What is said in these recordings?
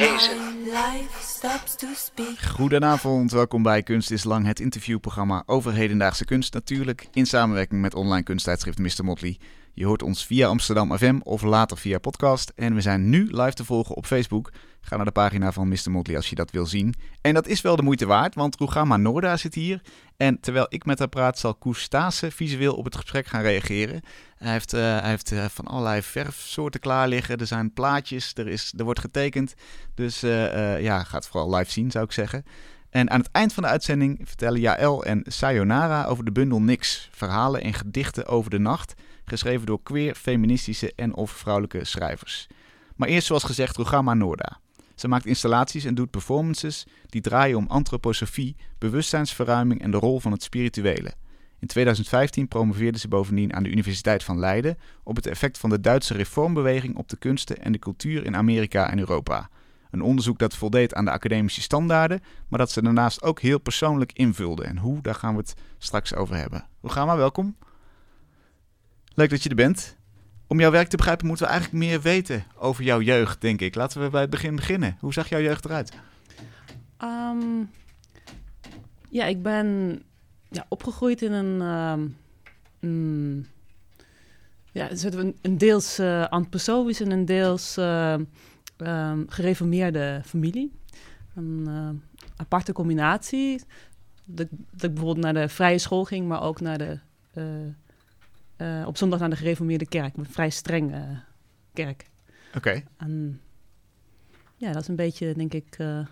Hezen. Goedenavond, welkom bij Kunst is Lang, het interviewprogramma over hedendaagse kunst. Natuurlijk in samenwerking met online kunsttijdschrift Mr. Motley. Je hoort ons via Amsterdam FM of later via podcast. En we zijn nu live te volgen op Facebook. Ga naar de pagina van Mr. Motley als je dat wil zien. En dat is wel de moeite waard, want Rugama Noorda zit hier. En terwijl ik met haar praat, zal Koes visueel op het gesprek gaan reageren. Hij heeft, uh, hij heeft uh, van allerlei verfsoorten klaar liggen. Er zijn plaatjes, er, is, er wordt getekend. Dus uh, ja, ga het vooral live zien, zou ik zeggen. En aan het eind van de uitzending vertellen Jaël en Sayonara over de bundel Niks. Verhalen en gedichten over de nacht, geschreven door queer, feministische en of vrouwelijke schrijvers. Maar eerst zoals gezegd Rugama Noorda. Ze maakt installaties en doet performances die draaien om antroposofie, bewustzijnsverruiming en de rol van het spirituele. In 2015 promoveerde ze bovendien aan de Universiteit van Leiden op het effect van de Duitse reformbeweging op de kunsten en de cultuur in Amerika en Europa. Een onderzoek dat voldeed aan de academische standaarden, maar dat ze daarnaast ook heel persoonlijk invulde. En hoe, daar gaan we het straks over hebben. Rugama, welkom. Leuk dat je er bent. Om jouw werk te begrijpen moeten we eigenlijk meer weten over jouw jeugd, denk ik. Laten we bij het begin beginnen. Hoe zag jouw jeugd eruit? Um, ja, ik ben ja, opgegroeid in een... Um, mm, ja, een, een deels uh, antroposofisch en een deels uh, um, gereformeerde familie. Een uh, aparte combinatie. Dat ik bijvoorbeeld naar de vrije school ging, maar ook naar de uh, op zondag naar de gereformeerde kerk. Een vrij streng uh, kerk. Oké. Okay. Ja, dat is een beetje, denk ik, uh,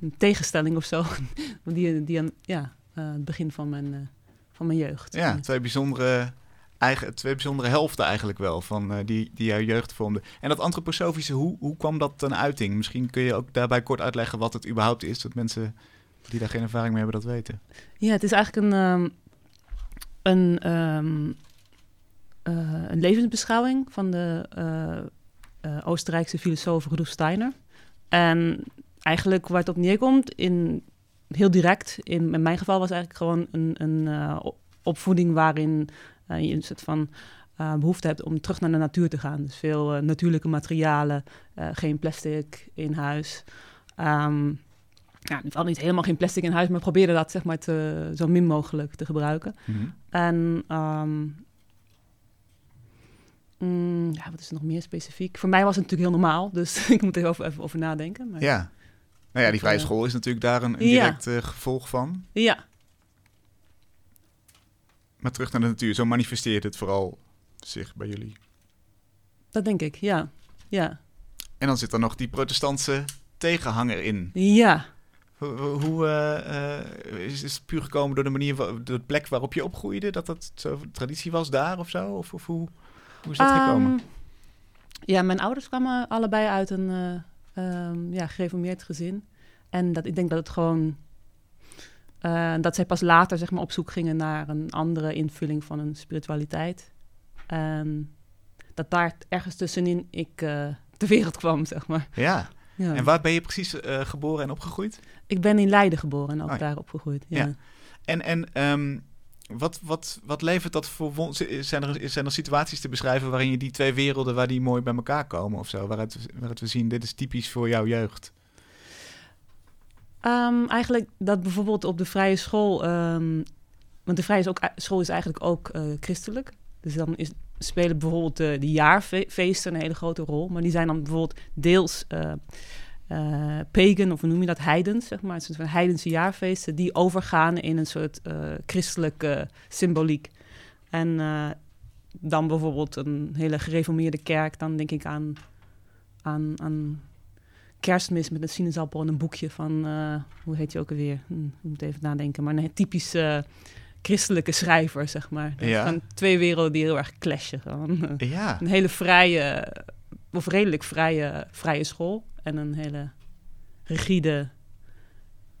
een tegenstelling of zo. die, die aan ja, het begin van mijn, van mijn jeugd. Ja, twee bijzondere, eigen, twee bijzondere helften eigenlijk wel van die, die jouw jeugd vormden. En dat antroposofische, hoe, hoe kwam dat ten uiting? Misschien kun je ook daarbij kort uitleggen wat het überhaupt is, dat mensen die daar geen ervaring mee hebben dat weten. Ja, het is eigenlijk een, um, een um, uh, een levensbeschouwing van de uh, uh, Oostenrijkse filosoof Rudolf Steiner. En eigenlijk waar het op neerkomt, in, heel direct, in, in mijn geval was eigenlijk gewoon een, een opvoeding waarin je een soort van behoefte hebt om terug naar de natuur te gaan. Dus veel natuurlijke materialen, geen plastic in huis. Um, ja, al niet helemaal geen plastic in huis, maar probeerde dat zeg maar te, zo min mogelijk te gebruiken. Mm -hmm. En um, Mm, ja, wat is er nog meer specifiek? Voor mij was het natuurlijk heel normaal, dus ik moet er even, even over nadenken. Maar ja. Nou ja, die vrije school is natuurlijk daar een, een direct ja. uh, gevolg van. Ja. Maar terug naar de natuur, zo manifesteert het vooral zich bij jullie. Dat denk ik, ja. ja. En dan zit er nog die protestantse tegenhanger in. Ja. Hoe, hoe uh, uh, is, is het puur gekomen door de manier, door de plek waarop je opgroeide? Dat dat zo traditie was daar of zo? Of, of hoe... Hoe is dat um, gekomen? Ja, mijn ouders kwamen allebei uit een uh, um, ja, gereformeerd gezin. En dat, ik denk dat het gewoon... Uh, dat zij pas later zeg maar, op zoek gingen naar een andere invulling van hun spiritualiteit. En dat daar ergens tussenin ik uh, ter wereld kwam, zeg maar. Ja. ja. En waar ben je precies geboren en opgegroeid? Ik ben in Leiden geboren en ook oh, ja. daar opgegroeid. Ja. ja. En, en um, wat, wat, wat levert dat voor... Zijn er, zijn er situaties te beschrijven waarin je die twee werelden... waar die mooi bij elkaar komen of zo? Waaruit, waaruit we zien, dit is typisch voor jouw jeugd. Um, eigenlijk dat bijvoorbeeld op de vrije school... Um, want de vrije school is eigenlijk ook uh, christelijk. Dus dan is, spelen bijvoorbeeld de, jaarfeesten een hele grote rol. Maar die zijn dan bijvoorbeeld deels... Uh, uh, pagan, of hoe noem je dat, heidens, zeg maar. Het zijn heidense jaarfeesten die overgaan in een soort uh, christelijke symboliek. En uh, dan bijvoorbeeld een hele gereformeerde kerk, dan denk ik aan, aan, aan kerstmis met een sinaasappel en een boekje van, hoe heet je ook alweer? Hm, ik moet even nadenken, maar een typische christelijke schrijver, zeg maar. Dat ja. zijn twee werelden die heel erg clashen. Gewoon. Ja. Een hele vrije, of redelijk vrije, vrije school en een hele rigide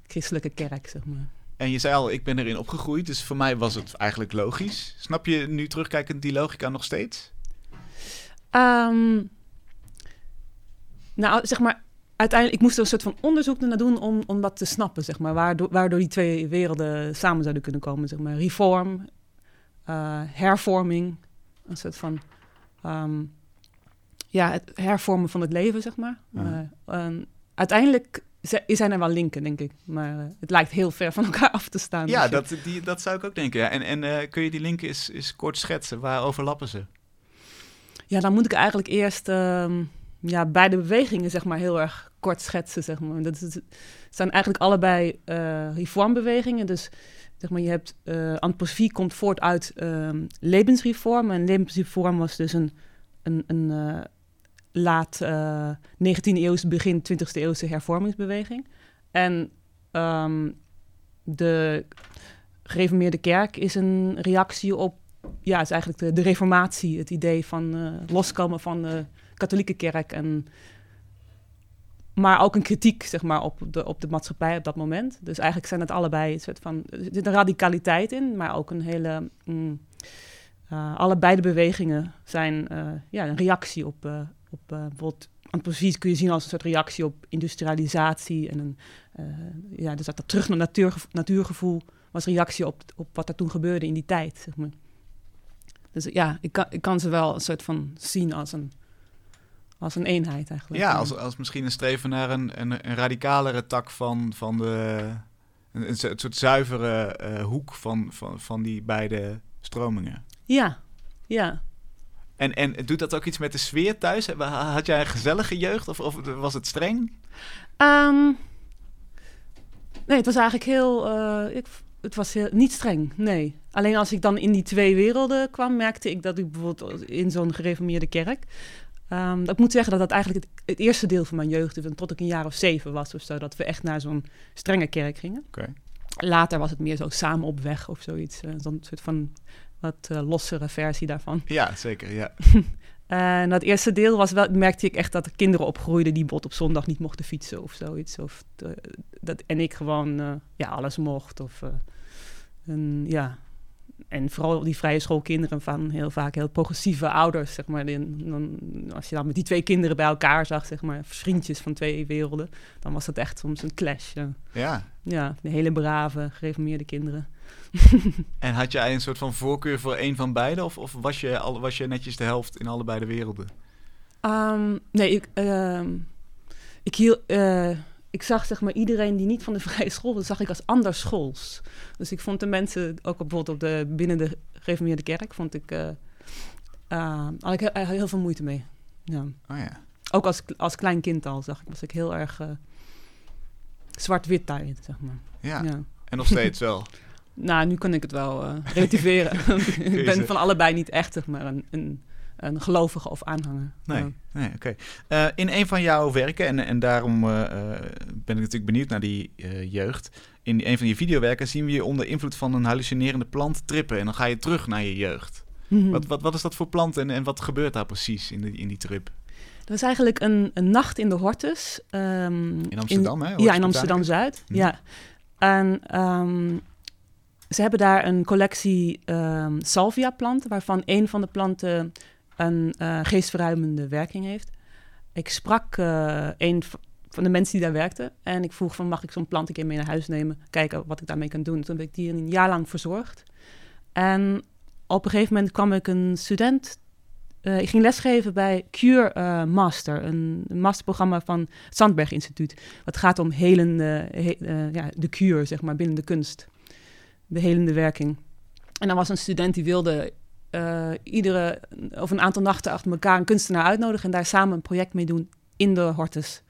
christelijke kerk, zeg maar. En je zei al, ik ben erin opgegroeid, dus voor mij was het eigenlijk logisch. Snap je nu terugkijkend die logica nog steeds? Um, nou, zeg maar, uiteindelijk, ik moest er een soort van onderzoek naar doen om, om dat te snappen, zeg maar. Waardoor, waardoor die twee werelden samen zouden kunnen komen, zeg maar. Reform, uh, hervorming, een soort van... Um, ja, het hervormen van het leven, zeg maar. Maar, ehm, uiteindelijk zi- zijn er wel linken, denk ik. Maar eh, het lijkt heel ver van elkaar af te staan. Ja, Dus dat, die, dat zou ik ook denken. Ja. En, en eh, kun je die linken eens, eens kort schetsen? Waar overlappen ze? Ja, dan moet ik eigenlijk eerst ehm, ja, beide bewegingen zeg maar, heel erg kort schetsen. Zeg maar. dat is, zijn eigenlijk allebei eh, reformbewegingen. Dus zeg maar, je hebt antroposofie komt voort uit ehm levensreform. En levensreform was dus een, een, een laat eh 19e eeuwse, begin 20e eeuwse hervormingsbeweging. En ehm, de gereformeerde kerk is een reactie op ja, is eigenlijk de, reformatie, het idee van eh, loskomen van de katholieke kerk. En, maar ook een kritiek zeg maar, op, de, op de maatschappij op dat moment. Dus eigenlijk zijn het allebei een soort van. Er zit een radicaliteit in, maar ook een hele. mm, eh, de bewegingen zijn eh, ja, een reactie op, eh, op eh, bijvoorbeeld. Antroposofie kun je zien als een soort reactie op industrialisatie. En een, eh, ja, dus dat, dat terug naar natuurgevo- natuurgevoel was reactie op, op wat er toen gebeurde in die tijd. Zeg maar. Dus ja, ik kan, ik kan ze wel een soort van zien als een, als een eenheid eigenlijk. Ja, als, als misschien een streven naar een, een, een radicalere tak van, van de... Een, een soort zuivere eh, hoek van, van, van die beide stromingen. Ja, ja. En, en doet dat ook iets met de sfeer thuis? Had jij een gezellige jeugd of, of was het streng? Ehm, nee, het was eigenlijk heel, eh, ik, het was heel, niet streng, nee. Alleen als ik dan in die twee werelden kwam, merkte ik dat ik bijvoorbeeld in zo'n gereformeerde kerk... dat ik moet zeggen dat dat eigenlijk het, het eerste deel van mijn jeugd, is, tot ik een jaar of zeven was of zo, dat we echt naar zo'n strenge kerk gingen. Oké. Later was het meer zo samen op weg of zoiets. eh, Zo'n soort van wat eh, lossere versie daarvan. Ja, zeker. Ja. En dat eerste deel was wel, merkte ik echt dat er kinderen opgroeiden die bot op zondag niet mochten fietsen of zoiets. Of eh, dat, en ik gewoon eh, ja, alles mocht. Of, eh, en, ja. en vooral die vrije schoolkinderen van heel vaak heel progressieve ouders. Zeg maar. Dan, als je dan met die twee kinderen bij elkaar zag, zeg maar, vriendjes van twee werelden, dan was dat echt soms een clash. Ja, ja. ja de hele brave, gereformeerde kinderen. En had jij een soort van voorkeur voor één van beide? Of, of was, je al, was je netjes de helft in allebei de werelden? Ehm, nee, ik, ehm, ik, hiel, eh, ik zag zeg maar iedereen die niet van de vrije school was, zag ik als anders schools. Dus ik vond de mensen, ook bijvoorbeeld op de, binnen de gereformeerde kerk, vond ik, eh, had ik heel, heel veel moeite mee. Ja. Oh ja. Ook als, als klein kind al zag ik, was ik heel erg zwart-wit daarin, zeg maar. Ja. Ja. En nog steeds wel. Nou, nu kan ik het wel eh, relativeren. ik ben van allebei niet echt, zeg maar, een, een, een gelovige of aanhanger. Nee, Ja. nee oké. Eh, in een van jouw werken, en, en daarom eh, ben ik natuurlijk benieuwd naar die jeugd. In een van je videowerken zien we je onder invloed van een hallucinerende plant trippen. En dan ga je terug naar je jeugd. Mhm. Wat, wat, wat is dat voor plant en, en wat gebeurt daar precies in, de, in die trip? Dat was eigenlijk een, een nacht in de Hortus. ehm, In Amsterdam, hè? ja, in Amsterdam-Zuid. Mhm. Ja. En ehm, ze hebben daar een collectie ehm salvia-planten... waarvan een van de planten een eh, geestverruimende werking heeft. Ik sprak eh, een van de mensen die daar werkten... en ik vroeg van, mag ik zo'n plant een keer mee naar huis nemen... kijken wat ik daarmee kan doen. Toen heb ik die een jaar lang verzorgd. En op een gegeven moment kwam ik een student... eh, ik ging lesgeven bij Cure Master, een, masterprogramma van het Sandberg Instituut. Wat gaat om helende, he- eh, ja, de cure, zeg maar, binnen de kunst. De helende werking. En dan was een student die wilde eh, iedere, of een aantal nachten achter elkaar een kunstenaar uitnodigen en daar samen een project mee doen in de Hortus.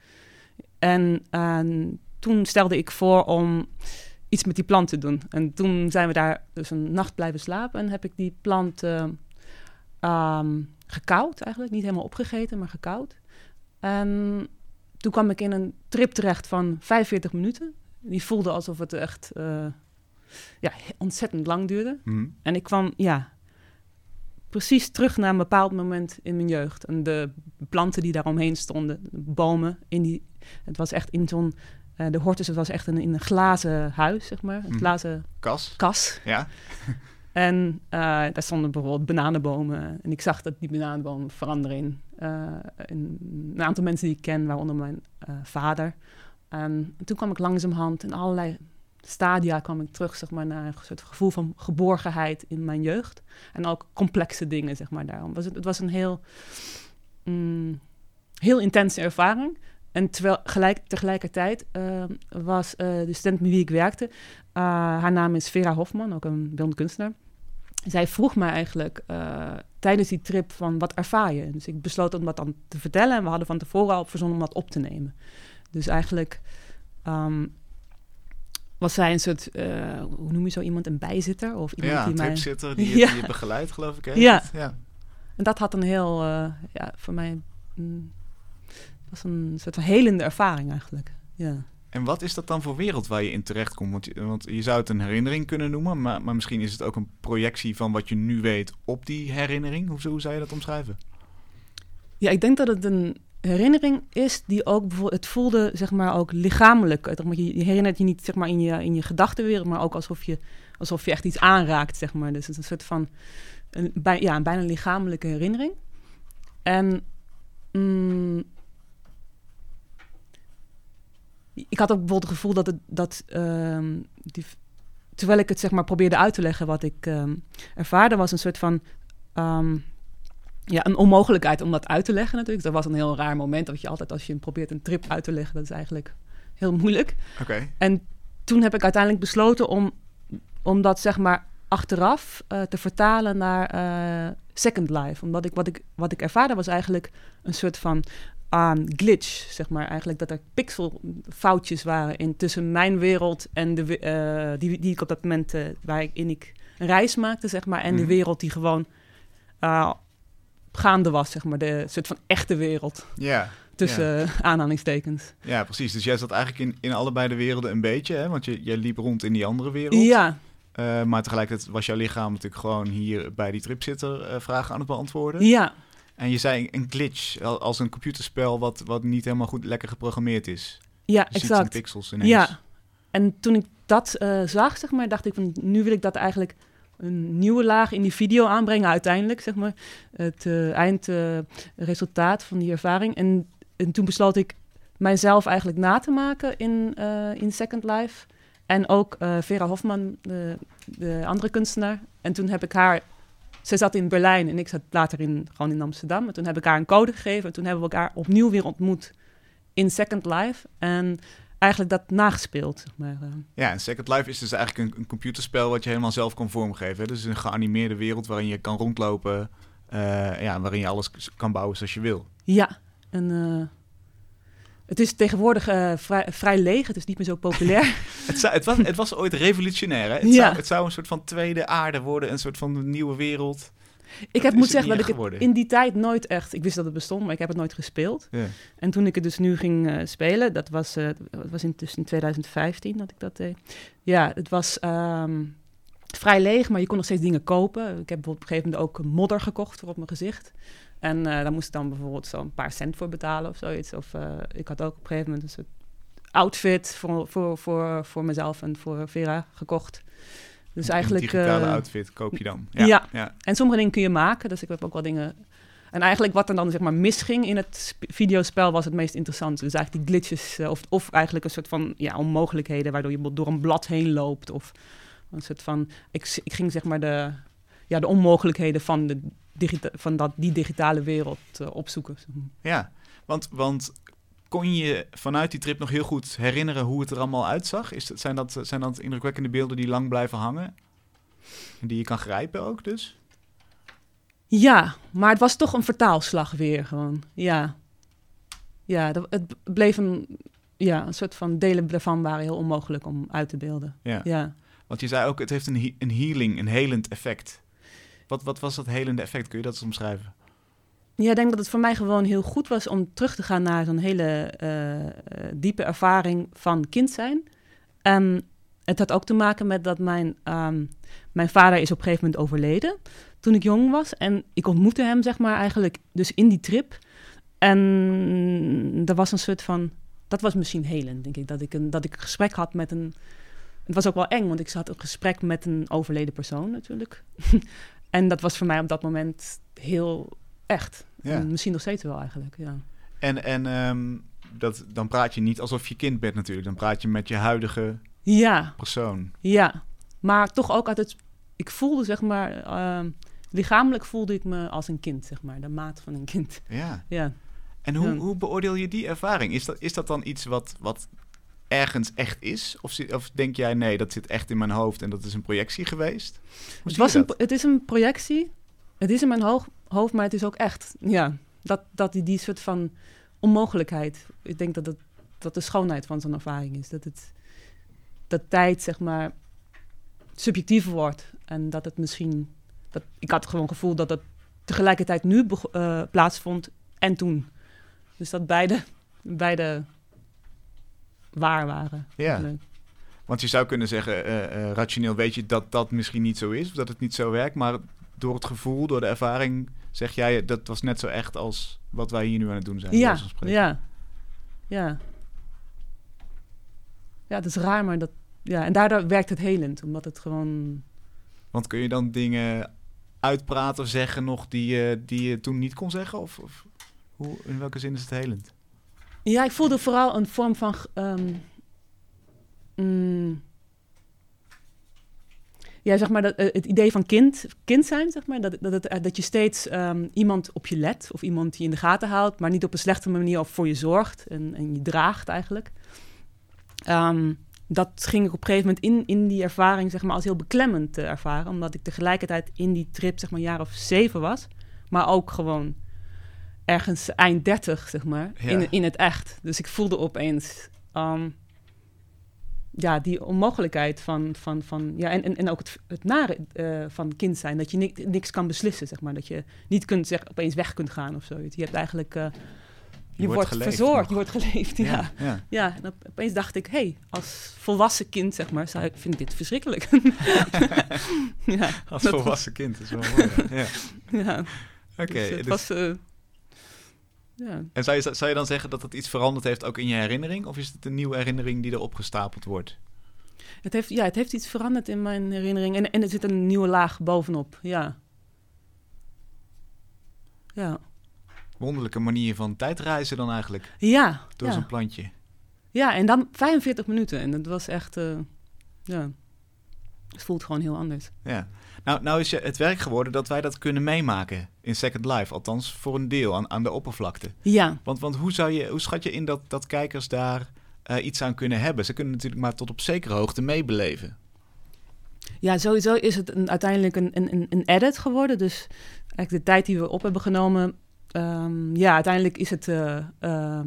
En eh, toen stelde ik voor om iets met die plant te doen. En toen zijn we daar dus een nacht blijven slapen en heb ik die plant ehm, gekoud eigenlijk. Niet helemaal opgegeten, maar gekoud. En toen kwam ik in een trip terecht van 45 minuten. Die voelde alsof het echt eh, ja, ontzettend lang duurde. Mhm. En ik kwam, ja, precies terug naar een bepaald moment in mijn jeugd. En de planten die daaromheen stonden, de bomen, in die, het was echt in zo'n, eh, de hortus, het was echt een, in een glazen huis, zeg maar. Een Mhm. glazen Kas? kas. Ja. En eh, daar stonden bijvoorbeeld bananenbomen. En ik zag dat die bananenbomen veranderen in, eh, in een aantal mensen die ik ken, waaronder mijn vader. En toen kwam ik langzamerhand in allerlei stadia kwam ik terug, zeg maar, naar een soort gevoel van geborgenheid in mijn jeugd. En ook complexe dingen, zeg maar, daarom. Was het, het was een heel mm, heel intense ervaring. En terwijl gelijk, tegelijkertijd uh, was uh, de student met wie ik werkte, uh, haar naam is Vera Hofman, ook een beeldend kunstenaar. Zij vroeg mij eigenlijk tijdens die trip van wat ervaar je? Dus ik besloot om dat dan te vertellen en we hadden van tevoren al verzonnen om dat op te nemen. Dus eigenlijk um, was zij een soort, hoe noem je zo iemand, een bijzitter? Of iemand ja, die een tripzitter die, ja. je begeleidt, geloof ik. Hè? Ja. ja. En dat had een heel, ja, voor mij... Mm, was een soort van helende ervaring eigenlijk. Ja. En wat is dat dan voor wereld waar je in terecht komt? Want, want je zou het een herinnering kunnen noemen, maar, maar misschien is het ook een projectie van wat je nu weet op die herinnering. Hoe, hoe zou je dat omschrijven? Ja, ik denk dat het een herinnering is die ook bijvoorbeeld, het voelde zeg maar ook lichamelijk. Je, herinnert je niet zeg maar in je, in je gedachtenwereld, maar ook alsof je, alsof je echt iets aanraakt, zeg maar. Dus het is een soort van, een, bij, ja, een bijna lichamelijke herinnering. En mm, ik had ook bijvoorbeeld het gevoel dat het dat die, terwijl ik het zeg maar probeerde uit te leggen wat ik um, ervaarde, was een soort van um, ja, een onmogelijkheid om dat uit te leggen natuurlijk. Dat was een heel raar moment, dat je altijd als je probeert een trip uit te leggen, dat is eigenlijk heel moeilijk. Okay. En toen heb ik uiteindelijk besloten om, om dat zeg maar achteraf uh, te vertalen naar uh, Second Life. Omdat ik wat, ik wat ik ervaarde was eigenlijk een soort van um, glitch, zeg maar. Eigenlijk dat er pixelfoutjes waren in tussen mijn wereld en de, uh, die, die ik op dat moment uh, waarin ik een reis maakte, zeg maar. En mm de wereld die gewoon uh, gaande was, zeg maar. De soort van echte wereld. Ja. Tussen yeah. aanhalingstekens. Ja, precies. Dus jij zat eigenlijk in, in allebei de werelden een beetje, hè? Want je, jij liep rond in die andere wereld. Ja. Uh, maar tegelijkertijd was jouw lichaam natuurlijk gewoon hier bij die tripzitter uh, vragen aan het beantwoorden. Ja. En je zei een glitch, als een computerspel wat, wat niet helemaal goed lekker geprogrammeerd is. Ja, je exact. Ziet pixels ineens. Ja. En toen ik dat uh, zag, zeg maar, dacht ik van nu wil ik dat eigenlijk een nieuwe laag in die video aanbrengen uiteindelijk, zeg maar. Het uh, eindresultaat van die ervaring. En, en toen besloot ik mijzelf eigenlijk na te maken in, uh, in Second Life. En ook uh, Vera Hofman, de, de, andere kunstenaar. En toen heb ik haar... Ze zat in Berlijn en ik zat later in, gewoon in Amsterdam. En toen heb ik haar een code gegeven. En toen hebben we elkaar opnieuw weer ontmoet in Second Life. En eigenlijk dat nagespeeld. Zeg maar. uh. Ja, en Second Life is dus eigenlijk een, een, computerspel wat je helemaal zelf kan vormgeven. Hè? Dus een geanimeerde wereld waarin je kan rondlopen. Uh, ja, waarin je alles kan bouwen zoals je wil. Ja, en... Uh, het is tegenwoordig uh, vrij, vrij, leeg. Het is niet meer zo populair. het, zou, het, was, het, was, ooit revolutionair. Hè? Het, ja. zou, het, zou, een soort van tweede aarde worden. Een soort van nieuwe wereld. Ik heb, moet zeggen dat ik geworden. het in die tijd nooit echt... Ik wist dat het bestond, maar ik heb het nooit gespeeld. Ja. En toen ik het dus nu ging uh, spelen... Dat was, uh, was in, dus in 2015 dat ik dat deed. Ja, het was... Um, vrij leeg, maar je kon nog steeds dingen kopen. Ik heb op een gegeven moment ook modder gekocht voor op mijn gezicht. En uh, daar moest ik dan bijvoorbeeld zo'n paar cent voor betalen of zoiets. Of ik had ook op een gegeven moment een soort outfit voor, voor, voor, voor mezelf en voor Vera gekocht. Dus een eigenlijk... digitale uh, outfit koop je dan. Ja, ja. ja, en sommige dingen kun je maken. Dus ik heb ook wel dingen... En eigenlijk wat er dan zeg maar misging in het videospel was het meest interessante. Dus eigenlijk die glitches uh, of, of eigenlijk een soort van ja, onmogelijkheden... waardoor je door een blad heen loopt of een soort van... Ik, ik ging zeg maar de, ja, de onmogelijkheden van de van dat, die digitale wereld uh, opzoeken. Ja, want, want kon je vanuit die trip nog heel goed herinneren hoe het er allemaal uitzag? Is dat, zijn, dat, zijn dat indrukwekkende beelden die lang blijven hangen? En die je kan grijpen ook dus? Ja, maar het was toch een vertaalslag weer gewoon. Ja, ja het bleef een, ja, een soort van delen daarvan waren heel onmogelijk om uit te beelden. Ja. ja. Want je zei ook, het heeft een, een healing, een helend effect. Wat, wat was dat helende effect? Kun je dat eens omschrijven? Ja, ik denk dat het voor mij gewoon heel goed was om terug te gaan naar zo'n hele uh, diepe ervaring van kind zijn. En het had ook te maken met dat mijn, um, mijn vader is op een gegeven moment overleden toen ik jong was. En ik ontmoette hem, zeg maar, eigenlijk dus in die trip. En er was een soort van... Dat was misschien helend, denk ik. Dat ik een, dat ik een gesprek had met een... Het was ook wel eng, want ik had een gesprek met een overleden persoon natuurlijk. En dat was voor mij op dat moment heel echt. Ja. En misschien nog steeds wel eigenlijk, ja. En, en um, dat, dan praat je niet alsof je kind bent natuurlijk. Dan praat je met je huidige ja. persoon. Ja, maar toch ook uit het... Ik voelde zeg maar... Uh, lichamelijk voelde ik me als een kind, zeg maar. De maat van een kind. Ja. Ja. En hoe, Ja. hoe beoordeel je die ervaring? Is dat, is dat dan iets wat, wat ergens echt is? Of, of denk jij, nee, dat zit echt in mijn hoofd en dat is een projectie geweest? Het, was een, het is een projectie. Het is in mijn hoog- hoofd, maar het is ook echt. Ja, dat, dat die, die soort van onmogelijkheid. Ik denk dat het, dat de schoonheid van zo'n ervaring is. Dat het dat tijd, zeg maar, subjectief wordt. En dat het misschien... Dat, ik had gewoon het gevoel dat het tegelijkertijd nu eh, plaatsvond en toen. Dus dat beide, beide waar waren. Ja. Want je zou kunnen zeggen, eh, eh, rationeel weet je dat dat misschien niet zo is, of dat het niet zo werkt, maar door het gevoel, door de ervaring, zeg jij, dat was net zo echt als wat wij hier nu aan het doen zijn. Ja, ja, ja. Ja, het is raar, maar dat... Ja, en daardoor werkt het helend, omdat het gewoon... Want kun je dan dingen uitpraten of zeggen nog die, je die je toen niet kon zeggen? Of, of hoe, in welke zin is het helend? Ja, ik voelde vooral een vorm van... ehm, mm, ja, zeg maar, dat, eh, het idee van kind, kind zijn, zeg maar. Dat, dat, eh, dat je steeds ehm, iemand op je let of iemand die je in de gaten houdt... maar niet op een slechte manier of voor je zorgt en, en je draagt eigenlijk. Ehm, dat ging ik op een gegeven moment in, in die ervaring zeg maar, als heel beklemmend te ervaren. Omdat ik tegelijkertijd in die trip zeg maar, een jaar of zeven was. Maar ook gewoon ergens eind dertig, zeg maar, Ja. in, in het echt. Dus ik voelde opeens ehm, ja, die onmogelijkheid van... van, van ja, en, en, en ook het, het nare eh, van kind zijn. Dat je ni- niks kan beslissen, zeg maar. Dat je niet kunt zeg, opeens weg kunt gaan of zoiets. Je hebt eigenlijk... eh, je, wordt verzorgd, je wordt geleefd, ja. ja. Ja, en op- opeens dacht ik, hé, hey, als volwassen kind, zeg maar, zou ik, vind ik dit verschrikkelijk. ja, Als volwassen kind, is wel mooi. ja. Oké, dus het dus- was... eh, ja. en zou je, zou je dan zeggen dat het iets veranderd heeft ook in je herinnering? Of is het een nieuwe herinnering die er opgestapeld wordt? Het, heeft, ja, het heeft iets veranderd in mijn herinnering. En, en er zit een nieuwe laag bovenop, ja. Ja, Wonderlijke manier van tijdreizen dan eigenlijk, ja, door ja. zo'n plantje. ja en dan 45 minuten. En dat was echt, eh, ja, het voelt gewoon heel anders. Ja. Nou, nou is het werk geworden dat wij dat kunnen meemaken in Second Life. Althans, voor een deel aan, aan de oppervlakte. Ja, Want, want hoe, zou je, hoe schat je in dat, dat kijkers daar eh, iets aan kunnen hebben? Ze kunnen natuurlijk maar tot op zekere hoogte meebeleven. Ja, sowieso is het een, uiteindelijk een, een, een edit geworden. Dus eigenlijk de tijd die we op hebben genomen. ehm, ja, uiteindelijk is het. eh, eh,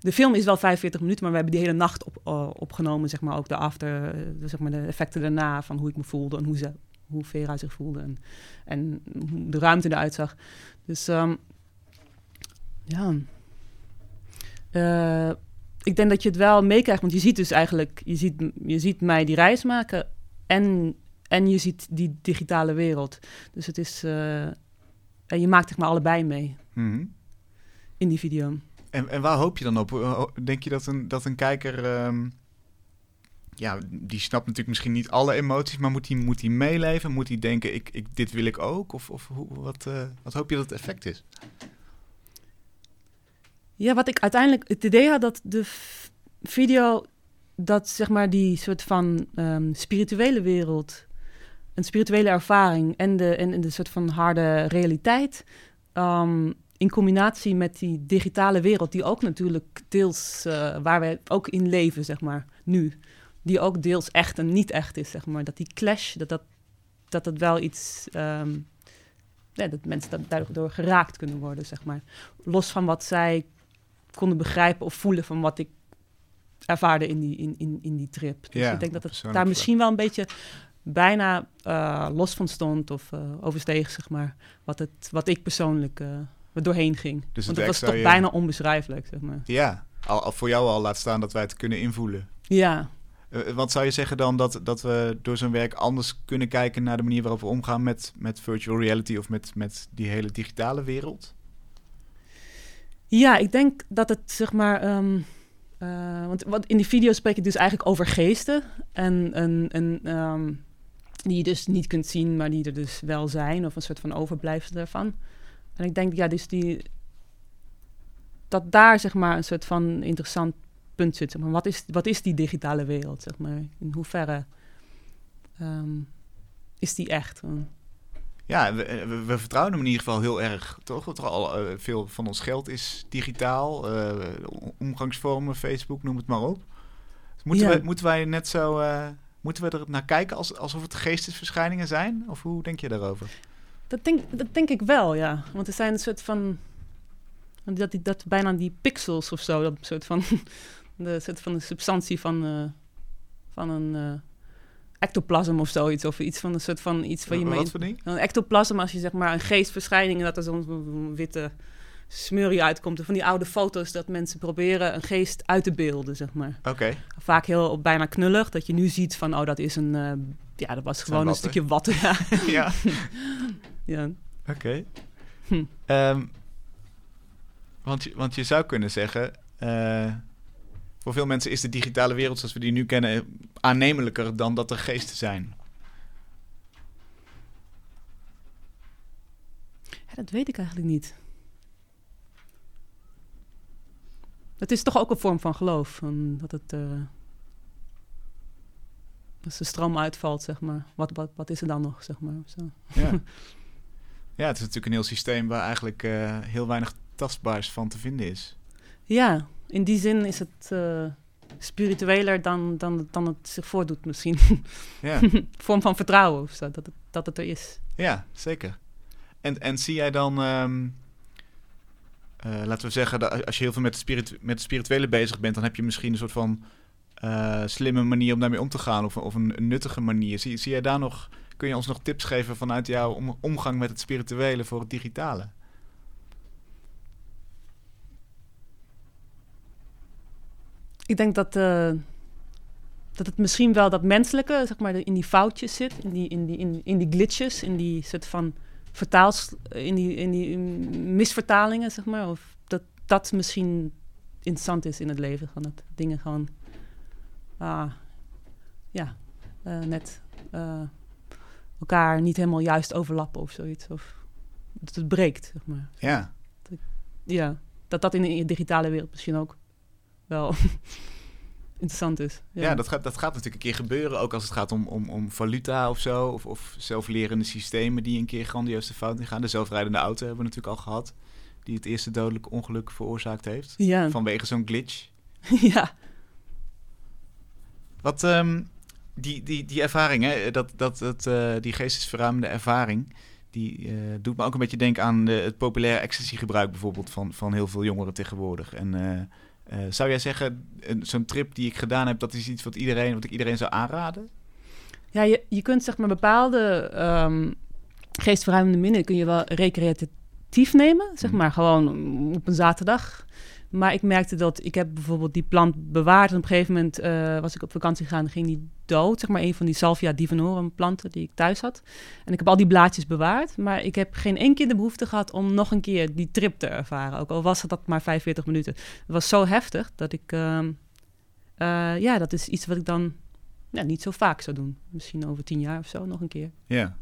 de film is wel 45 minuten, maar we hebben die hele nacht op, eh, opgenomen. Zeg maar ook de after, zeg maar de effecten daarna van hoe ik me voelde en hoe, ze, hoe Vera zich voelde en, en hoe de ruimte eruit zag. Dus ehm, ja. Eh, ik denk dat je het wel meekrijgt, want je ziet dus eigenlijk, je ziet, je ziet mij die reis maken en, en je ziet die digitale wereld. Dus het is, eh, en je maakt zeg maar allebei mee Mhm. in die video. En, en waar hoop je dan op? Denk je dat een, dat een kijker... ehm, ja, die snapt natuurlijk misschien niet alle emoties, maar moet hij moet die meeleven? Moet hij denken, ik, ik, dit wil ik ook? Of, of hoe, wat, eh, wat hoop je dat het effect is? Ja, wat ik uiteindelijk het idee had dat de video, dat zeg maar die soort van ehm, spirituele wereld, een spirituele ervaring en de, en, en de soort van harde realiteit, ehm, in combinatie met die digitale wereld, die ook natuurlijk deels, eh, waar wij ook in leven, zeg maar, nu, die ook deels echt en niet echt is, zeg maar, dat die clash, dat dat, dat, dat wel iets, ehm, ja, dat mensen da- daardoor geraakt kunnen worden, zeg maar. Los van wat zij konden begrijpen of voelen van wat ik ervaarde in die, in, in, in die trip. Dus Ja, ik denk dat het daar misschien wel een beetje bijna eh, los van stond of eh, oversteeg, zeg maar, wat, het, wat ik persoonlijk er doorheen ging. Dus Want het was toch je- bijna onbeschrijfelijk, zeg maar. Ja, al, al voor jou al laat staan dat wij het kunnen invoelen. Ja, wat zou je zeggen dan dat, dat we door zo'n werk anders kunnen kijken naar de manier waarop we omgaan met, met virtual reality of met, met die hele digitale wereld? Ja, ik denk dat het zeg maar. ehm, eh, want in die video spreek ik dus eigenlijk over geesten. En, en, en ehm, die je dus niet kunt zien, maar die er dus wel zijn. Of een soort van overblijfsel daarvan. En ik denk, ja, dus die. Dat daar zeg maar een soort van interessant punt zit. Zeg maar. wat, is, wat is die digitale wereld? Zeg maar? In hoeverre ehm, is die echt? Ja, we, eh, we, we vertrouwen hem in ieder geval heel erg, toch? Want al, eh, veel van ons geld is digitaal. eh, omgangsvormen, Facebook, noem het maar op. Moeten, Ja. we, moeten wij net zo... moeten we er naar kijken als, alsof het geestesverschijningen zijn? Of hoe denk je daarover? Dat denk, dat denk ik wel, ja. Want er zijn een soort van... Dat, die, dat bijna die pixels of zo, dat soort van... De soort van de substantie van, eh, van een eh, ectoplasm of zoiets. Of iets van een soort van iets van je Wat voor ding? Een ectoplasm, als je zeg maar een geestverschijning... en dat er zo'n witte smurrie uitkomt. Van die oude foto's dat mensen proberen een geest uit te beelden, zeg maar. Oké, Vaak heel bijna knullig. Dat je nu ziet van, oh, dat is een... eh, ja, dat was gewoon een watten. stukje watten. Ja. ja. ja. Oké. Hm. Ehm, want, je, want je zou kunnen zeggen... voor veel mensen is de digitale wereld zoals we die nu kennen... aannemelijker dan dat er geesten zijn. Ja, dat weet ik eigenlijk niet. Het is toch ook een vorm van geloof. Dat het. eh, als de stroom uitvalt, zeg maar. Wat, wat, wat is er dan nog, zeg maar? Zo. Ja. ja, het is natuurlijk een heel systeem... waar eigenlijk eh, heel weinig tastbaars van te vinden is. Ja, in die zin is het eh, spiritueler dan, dan, dan het zich voordoet, misschien. Ja, vorm van vertrouwen of zo, dat het, dat het er is. ja zeker. En, en zie jij dan... ehm, eh, laten we zeggen, dat als je heel veel met het, spiritu met het spirituele bezig bent... dan heb je misschien een soort van eh, slimme manier om daarmee om te gaan... of, of een, een nuttige manier. Zie, zie jij daar nog... Kun je ons nog tips geven vanuit jouw om- omgang met het spirituele voor het digitale? Ik denk dat, eh, dat het misschien wel dat menselijke, zeg maar, in die foutjes zit, in die, in die, in, in die glitches, in die soort van vertaals, in die, in die misvertalingen, zeg maar. Of dat dat misschien interessant is in het leven, gewoon dat dingen gewoon, ah, ja, eh, net eh, elkaar niet helemaal juist overlappen of zoiets. Of dat het breekt, zeg maar. Ja, Ja, dat dat in de digitale wereld misschien ook wel interessant is. ja. dat, gaat, dat gaat natuurlijk een keer gebeuren... ook als het gaat om, om, om valuta of zo... Of, of zelflerende systemen die een keer grandioos de fout in gaan. De zelfrijdende auto hebben we natuurlijk al gehad... die het eerste dodelijke ongeluk veroorzaakt heeft... Ja, vanwege zo'n glitch. ja. Wat ehm, die, die, die ervaring, hè, dat, dat, dat, eh, die geestesverruimende ervaring, die eh, doet me ook een beetje denken aan de, het populaire ecstasy-gebruik bijvoorbeeld van, van heel veel jongeren tegenwoordig. En eh, zou jij zeggen, een- zo'n trip die ik gedaan heb, dat is iets wat, iedereen, wat ik iedereen zou aanraden? ja je, je kunt zeg maar bepaalde ehm geestverruimende middelen kun je wel recreatief nemen, zeg Mhm. maar gewoon op een zaterdag. Maar ik merkte dat ik heb bijvoorbeeld die plant bewaard en op een gegeven moment eh, was ik op vakantie gegaan en ging die dood, zeg maar een van die Salvia divinorum planten die ik thuis had. En ik heb al die blaadjes bewaard, maar ik heb geen één keer de behoefte gehad om nog een keer die trip te ervaren, ook al was het dat maar 45 minuten. Het was zo heftig dat ik, ehm, eh, ja, dat is iets wat ik dan ja, niet zo vaak zou doen. Misschien over tien jaar of zo nog een keer. Ja.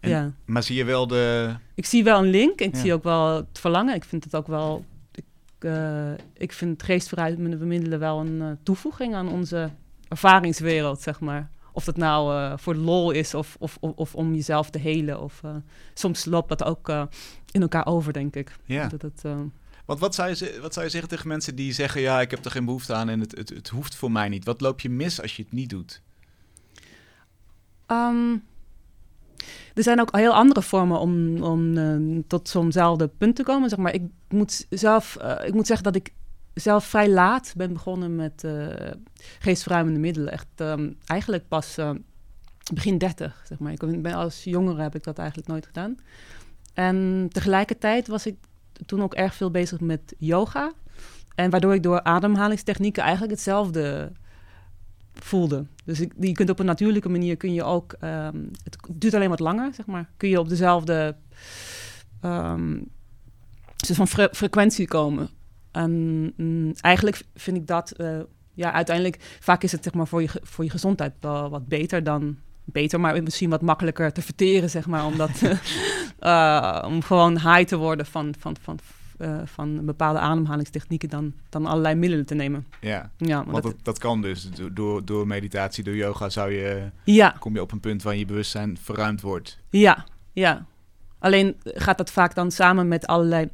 En- ja. Maar zie je wel de... Ik zie wel een link en ik Ja. zie ook wel het verlangen. Ik vind het ook wel. Ik, eh, ik vind geestverruimende middelen wel een eh, toevoeging aan onze ervaringswereld, zeg maar. Of dat nou eh, voor de lol is of, of, of, of om jezelf te helen. Of, soms loopt dat ook in elkaar over, denk ik. Ja. Dat het, Want wat zou, je, wat zou je zeggen tegen mensen die zeggen, ja, ik heb er geen behoefte aan en het, het, het hoeft voor mij niet. Wat loop je mis als je het niet doet? Ehm, er zijn ook heel andere vormen om, om eh, tot zo'nzelfde punt te komen. Zeg maar. ik, moet zelf, eh, ik moet zeggen dat ik zelf vrij laat ben begonnen met eh geestverruimende middelen. Echt ehm, eigenlijk pas begin 30, zeg maar. Ik ben als jongere heb ik dat eigenlijk nooit gedaan. En tegelijkertijd was ik toen ook erg veel bezig met yoga. En waardoor ik door ademhalingstechnieken eigenlijk hetzelfde voelde. Dus je kunt op een natuurlijke manier kun je ook, ehm, het duurt alleen wat langer, zeg maar, kun je op dezelfde soort van fre- frequentie komen. En mm, eigenlijk vind ik dat, eh, ja, uiteindelijk, vaak is het zeg maar voor je, voor je gezondheid wel wat beter dan, beter, maar misschien wat makkelijker te verteren, zeg maar, omdat, eh, om gewoon high te worden van, van, van, eh, van bepaalde ademhalingstechnieken dan, dan allerlei middelen te nemen. Ja, Ja, want dat- dat, kan dus. Do- Door, door meditatie, door yoga zou je, ja, kom je op een punt waar je bewustzijn verruimd wordt. ja, ja. Alleen gaat dat vaak dan samen met allerlei...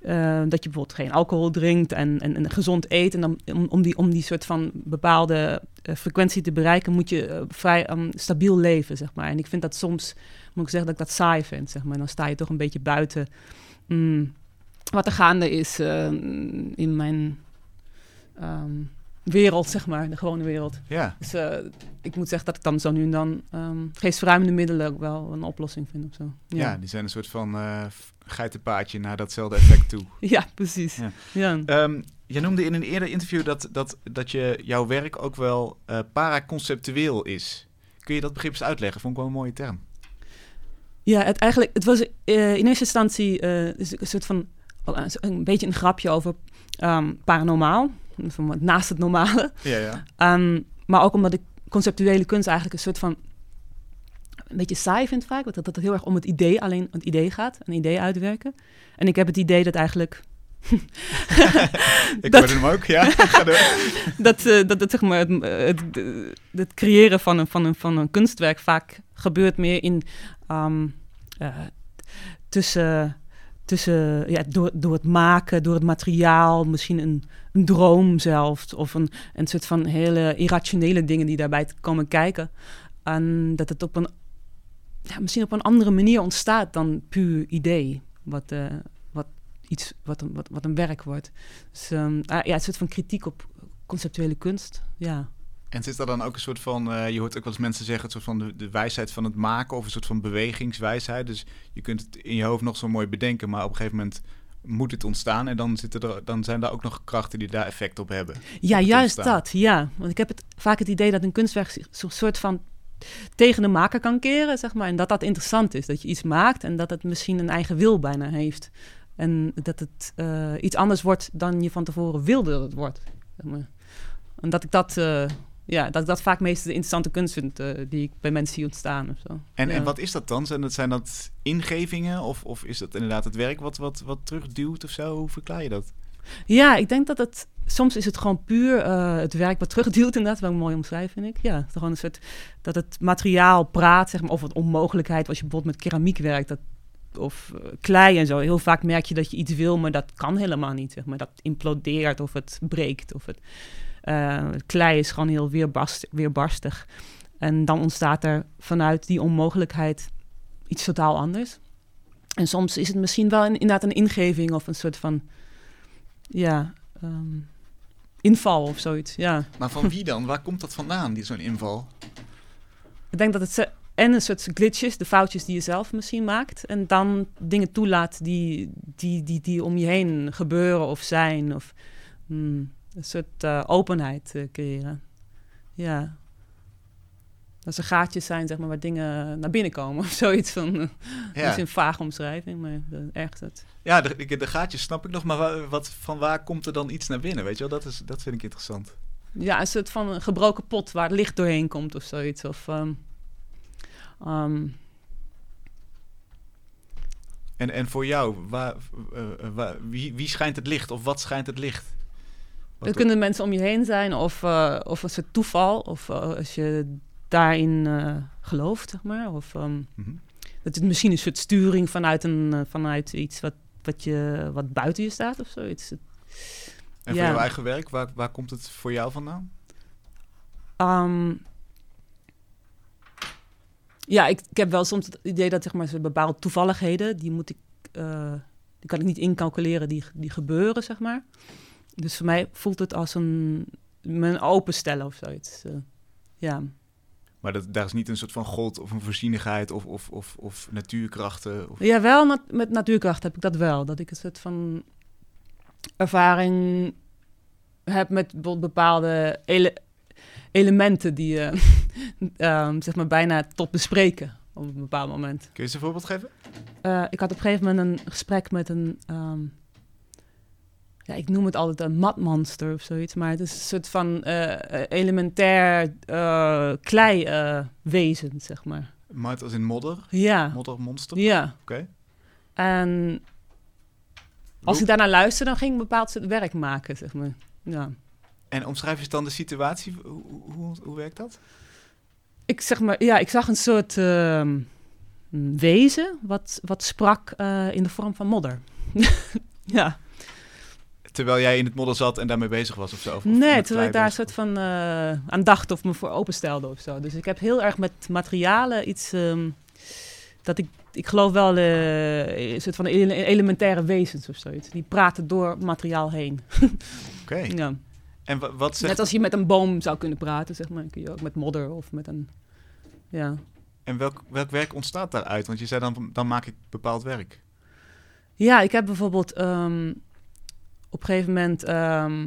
eh, dat je bijvoorbeeld geen alcohol drinkt en, en, en gezond eet. En dan, om, om, die, om die soort van bepaalde eh, frequentie te bereiken... moet je vrij ehm, stabiel leven, zeg maar. En ik vind dat soms, moet ik zeggen, dat ik dat saai vind, zeg maar. Dan sta je toch een beetje buiten mm, wat er gaande is eh, in mijn ehm, wereld, zeg maar. De gewone wereld. Ja. Dus eh, ik moet zeggen dat ik dan zo nu en dan ehm geestverruimende middelen ook wel een oplossing vind of zo. Ja. die zijn een soort van eh, geitenpaadje naar datzelfde effect toe. Ja, precies. Ja. Ja. Ehm je noemde in een eerder interview dat, dat, dat je, jouw werk ook wel eh paraconceptueel is. Kun je dat begrip eens uitleggen? Vond ik wel een mooie term. Ja, het, eigenlijk, het was in eerste instantie een soort van een, beetje een grapje over ehm, paranormaal, naast het normale. Ja, ja. Ehm, maar ook omdat ik conceptuele kunst eigenlijk een soort van een beetje saai vind vaak, dat, dat het heel erg om het idee alleen het idee gaat, een idee uitwerken. En ik heb het idee dat eigenlijk Ik Dat- hoorde hem ook, ja. Dat, eh, dat, dat zeg maar, het, het, het creëren van een, van, een, van een kunstwerk vaak gebeurt meer in ehm, eh, tussen, tussen ja, door, door het maken, door het materiaal, misschien een, een droom zelfs, of een, een soort van hele irrationele dingen die daarbij komen kijken. En dat het op een, ja, misschien op een andere manier ontstaat dan puur idee, wat, eh, wat iets, wat een, wat, wat een werk wordt. Dus ah, ja, een soort van kritiek op conceptuele kunst. Ja. En zit er dan ook een soort van, eh, je hoort ook wel eens mensen zeggen, het soort van de, de wijsheid van het maken of een soort van bewegingswijsheid. Dus je kunt het in je hoofd nog zo mooi bedenken, maar op een gegeven moment moet het ontstaan en dan, zitten er, dan zijn er ook nog krachten die daar effect op hebben. Ja, juist ontstaan. dat. Ja, want ik heb het, vaak het idee dat een kunstwerk zo'n soort van tegen de maker kan keren, zeg maar. En dat dat interessant is. Dat je iets maakt en dat het misschien een eigen wil bijna heeft. En dat het eh, iets anders wordt dan je van tevoren wilde dat het wordt. Zeg maar. En dat ik dat, eh, ja, dat ik dat vaak meest de interessante kunst vind eh, die ik bij mensen zie ontstaan of zo. En, Ja. en wat is dat dan? Zijn dat, zijn dat ingevingen of, of is dat inderdaad het werk wat, wat, wat terugduwt of zo? Hoe verklaar je dat? Ja, ik denk dat het... Soms is het gewoon puur eh, het werk wat terugduwt inderdaad. Wel mooi omschrijven, vind ik. Ja, het gewoon een soort... Dat het materiaal praat, zeg maar, over het onmogelijkheid. Als je bijvoorbeeld met keramiek werkt, dat, of eh, klei en zo. Heel vaak merk je dat je iets wil, maar dat kan helemaal niet, zeg maar. Dat implodeert of het breekt of het... eh, klei is gewoon heel weerbarst, weerbarstig. En dan ontstaat er vanuit die onmogelijkheid iets totaal anders. En soms is het misschien wel een, inderdaad een ingeving of een soort van ja, ehm, inval of zoiets. Ja. Maar van wie dan? Waar komt dat vandaan, die zo'n inval? Ik denk dat het en een soort glitches, de foutjes die je zelf misschien maakt, en dan dingen toelaat die, die, die, die om je heen gebeuren of zijn, of hmm, een soort eh, openheid eh, creëren. Ja. Dat er gaatjes zijn, zeg maar, waar dingen naar binnen komen of zoiets van. eh, Dat is Ja, een vage omschrijving, maar uh, ergens het. ja de, de, gaatjes snap ik nog, maar wa- wat, van waar komt er dan iets naar binnen? Weet je wel, dat, is, dat vind ik interessant. Ja, een soort van een gebroken pot waar het licht doorheen komt of zoiets. Of, ehm, ehm, En, en voor jou, waar, waar, wie, wie schijnt het licht of wat schijnt het licht? Het kunnen mensen om je heen zijn of, eh, of een soort toeval. Of eh, als je daarin eh, gelooft, zeg maar. Of ehm, Mhm. dat het misschien een soort sturing vanuit, een, vanuit iets wat, wat, je, wat buiten je staat of zoiets. En voor jouw eigen werk, waar, waar komt het voor jou vandaan? Ehm, ja, ik, ik heb wel soms het idee dat zeg maar, bepaalde toevalligheden, die moet ik, die kan ik niet incalculeren, die, die gebeuren, zeg maar. Dus voor mij voelt het als een, me openstellen of zoiets. eh. ja. Maar dat, daar is niet een soort van god of een voorzienigheid of, of, of, of natuurkrachten. Of... ja, wel nat- met natuurkracht heb ik dat wel. Dat ik een soort van ervaring heb met bepaalde ele- elementen die je ehm, zeg maar bijna tot bespreken op een bepaald moment. Kun je eens een voorbeeld geven? Eh, ik had op een gegeven moment een gesprek met een. ehm, ja, ik noem het altijd een matmonster of zoiets. Maar het is een soort van eh, elementair eh klei-wezen, zeg maar. Mud als in modder? Ja. Moddermonster? Ja. Oké. En als ik daarnaar luister, dan ging ik een bepaald soort werk maken, zeg maar. Ja. En omschrijf eens dan de situatie. Hoe, hoe, hoe werkt dat? Ik zeg maar, ja, ik zag een soort. ehm, wezen wat, wat sprak eh, in de vorm van modder. ja. Terwijl jij in het modder zat en daarmee bezig was of zo? Of- nee, terwijl ik daar een soort van eh, aan dacht of me voor openstelde of zo. Dus ik heb heel erg met materialen iets ehm, dat ik, ik geloof wel eh, een soort van ele- elementaire wezens of zoiets. Die praten door materiaal heen. Oké. Ja. En wa- wat zegt... Net als je met een boom zou kunnen praten, zeg maar, kun je ook met modder of met een. Ja. En welk, welk werk ontstaat daaruit? Want je zei dan, dan maak ik bepaald werk. Ja, ik heb bijvoorbeeld ehm, op een gegeven moment. ehm,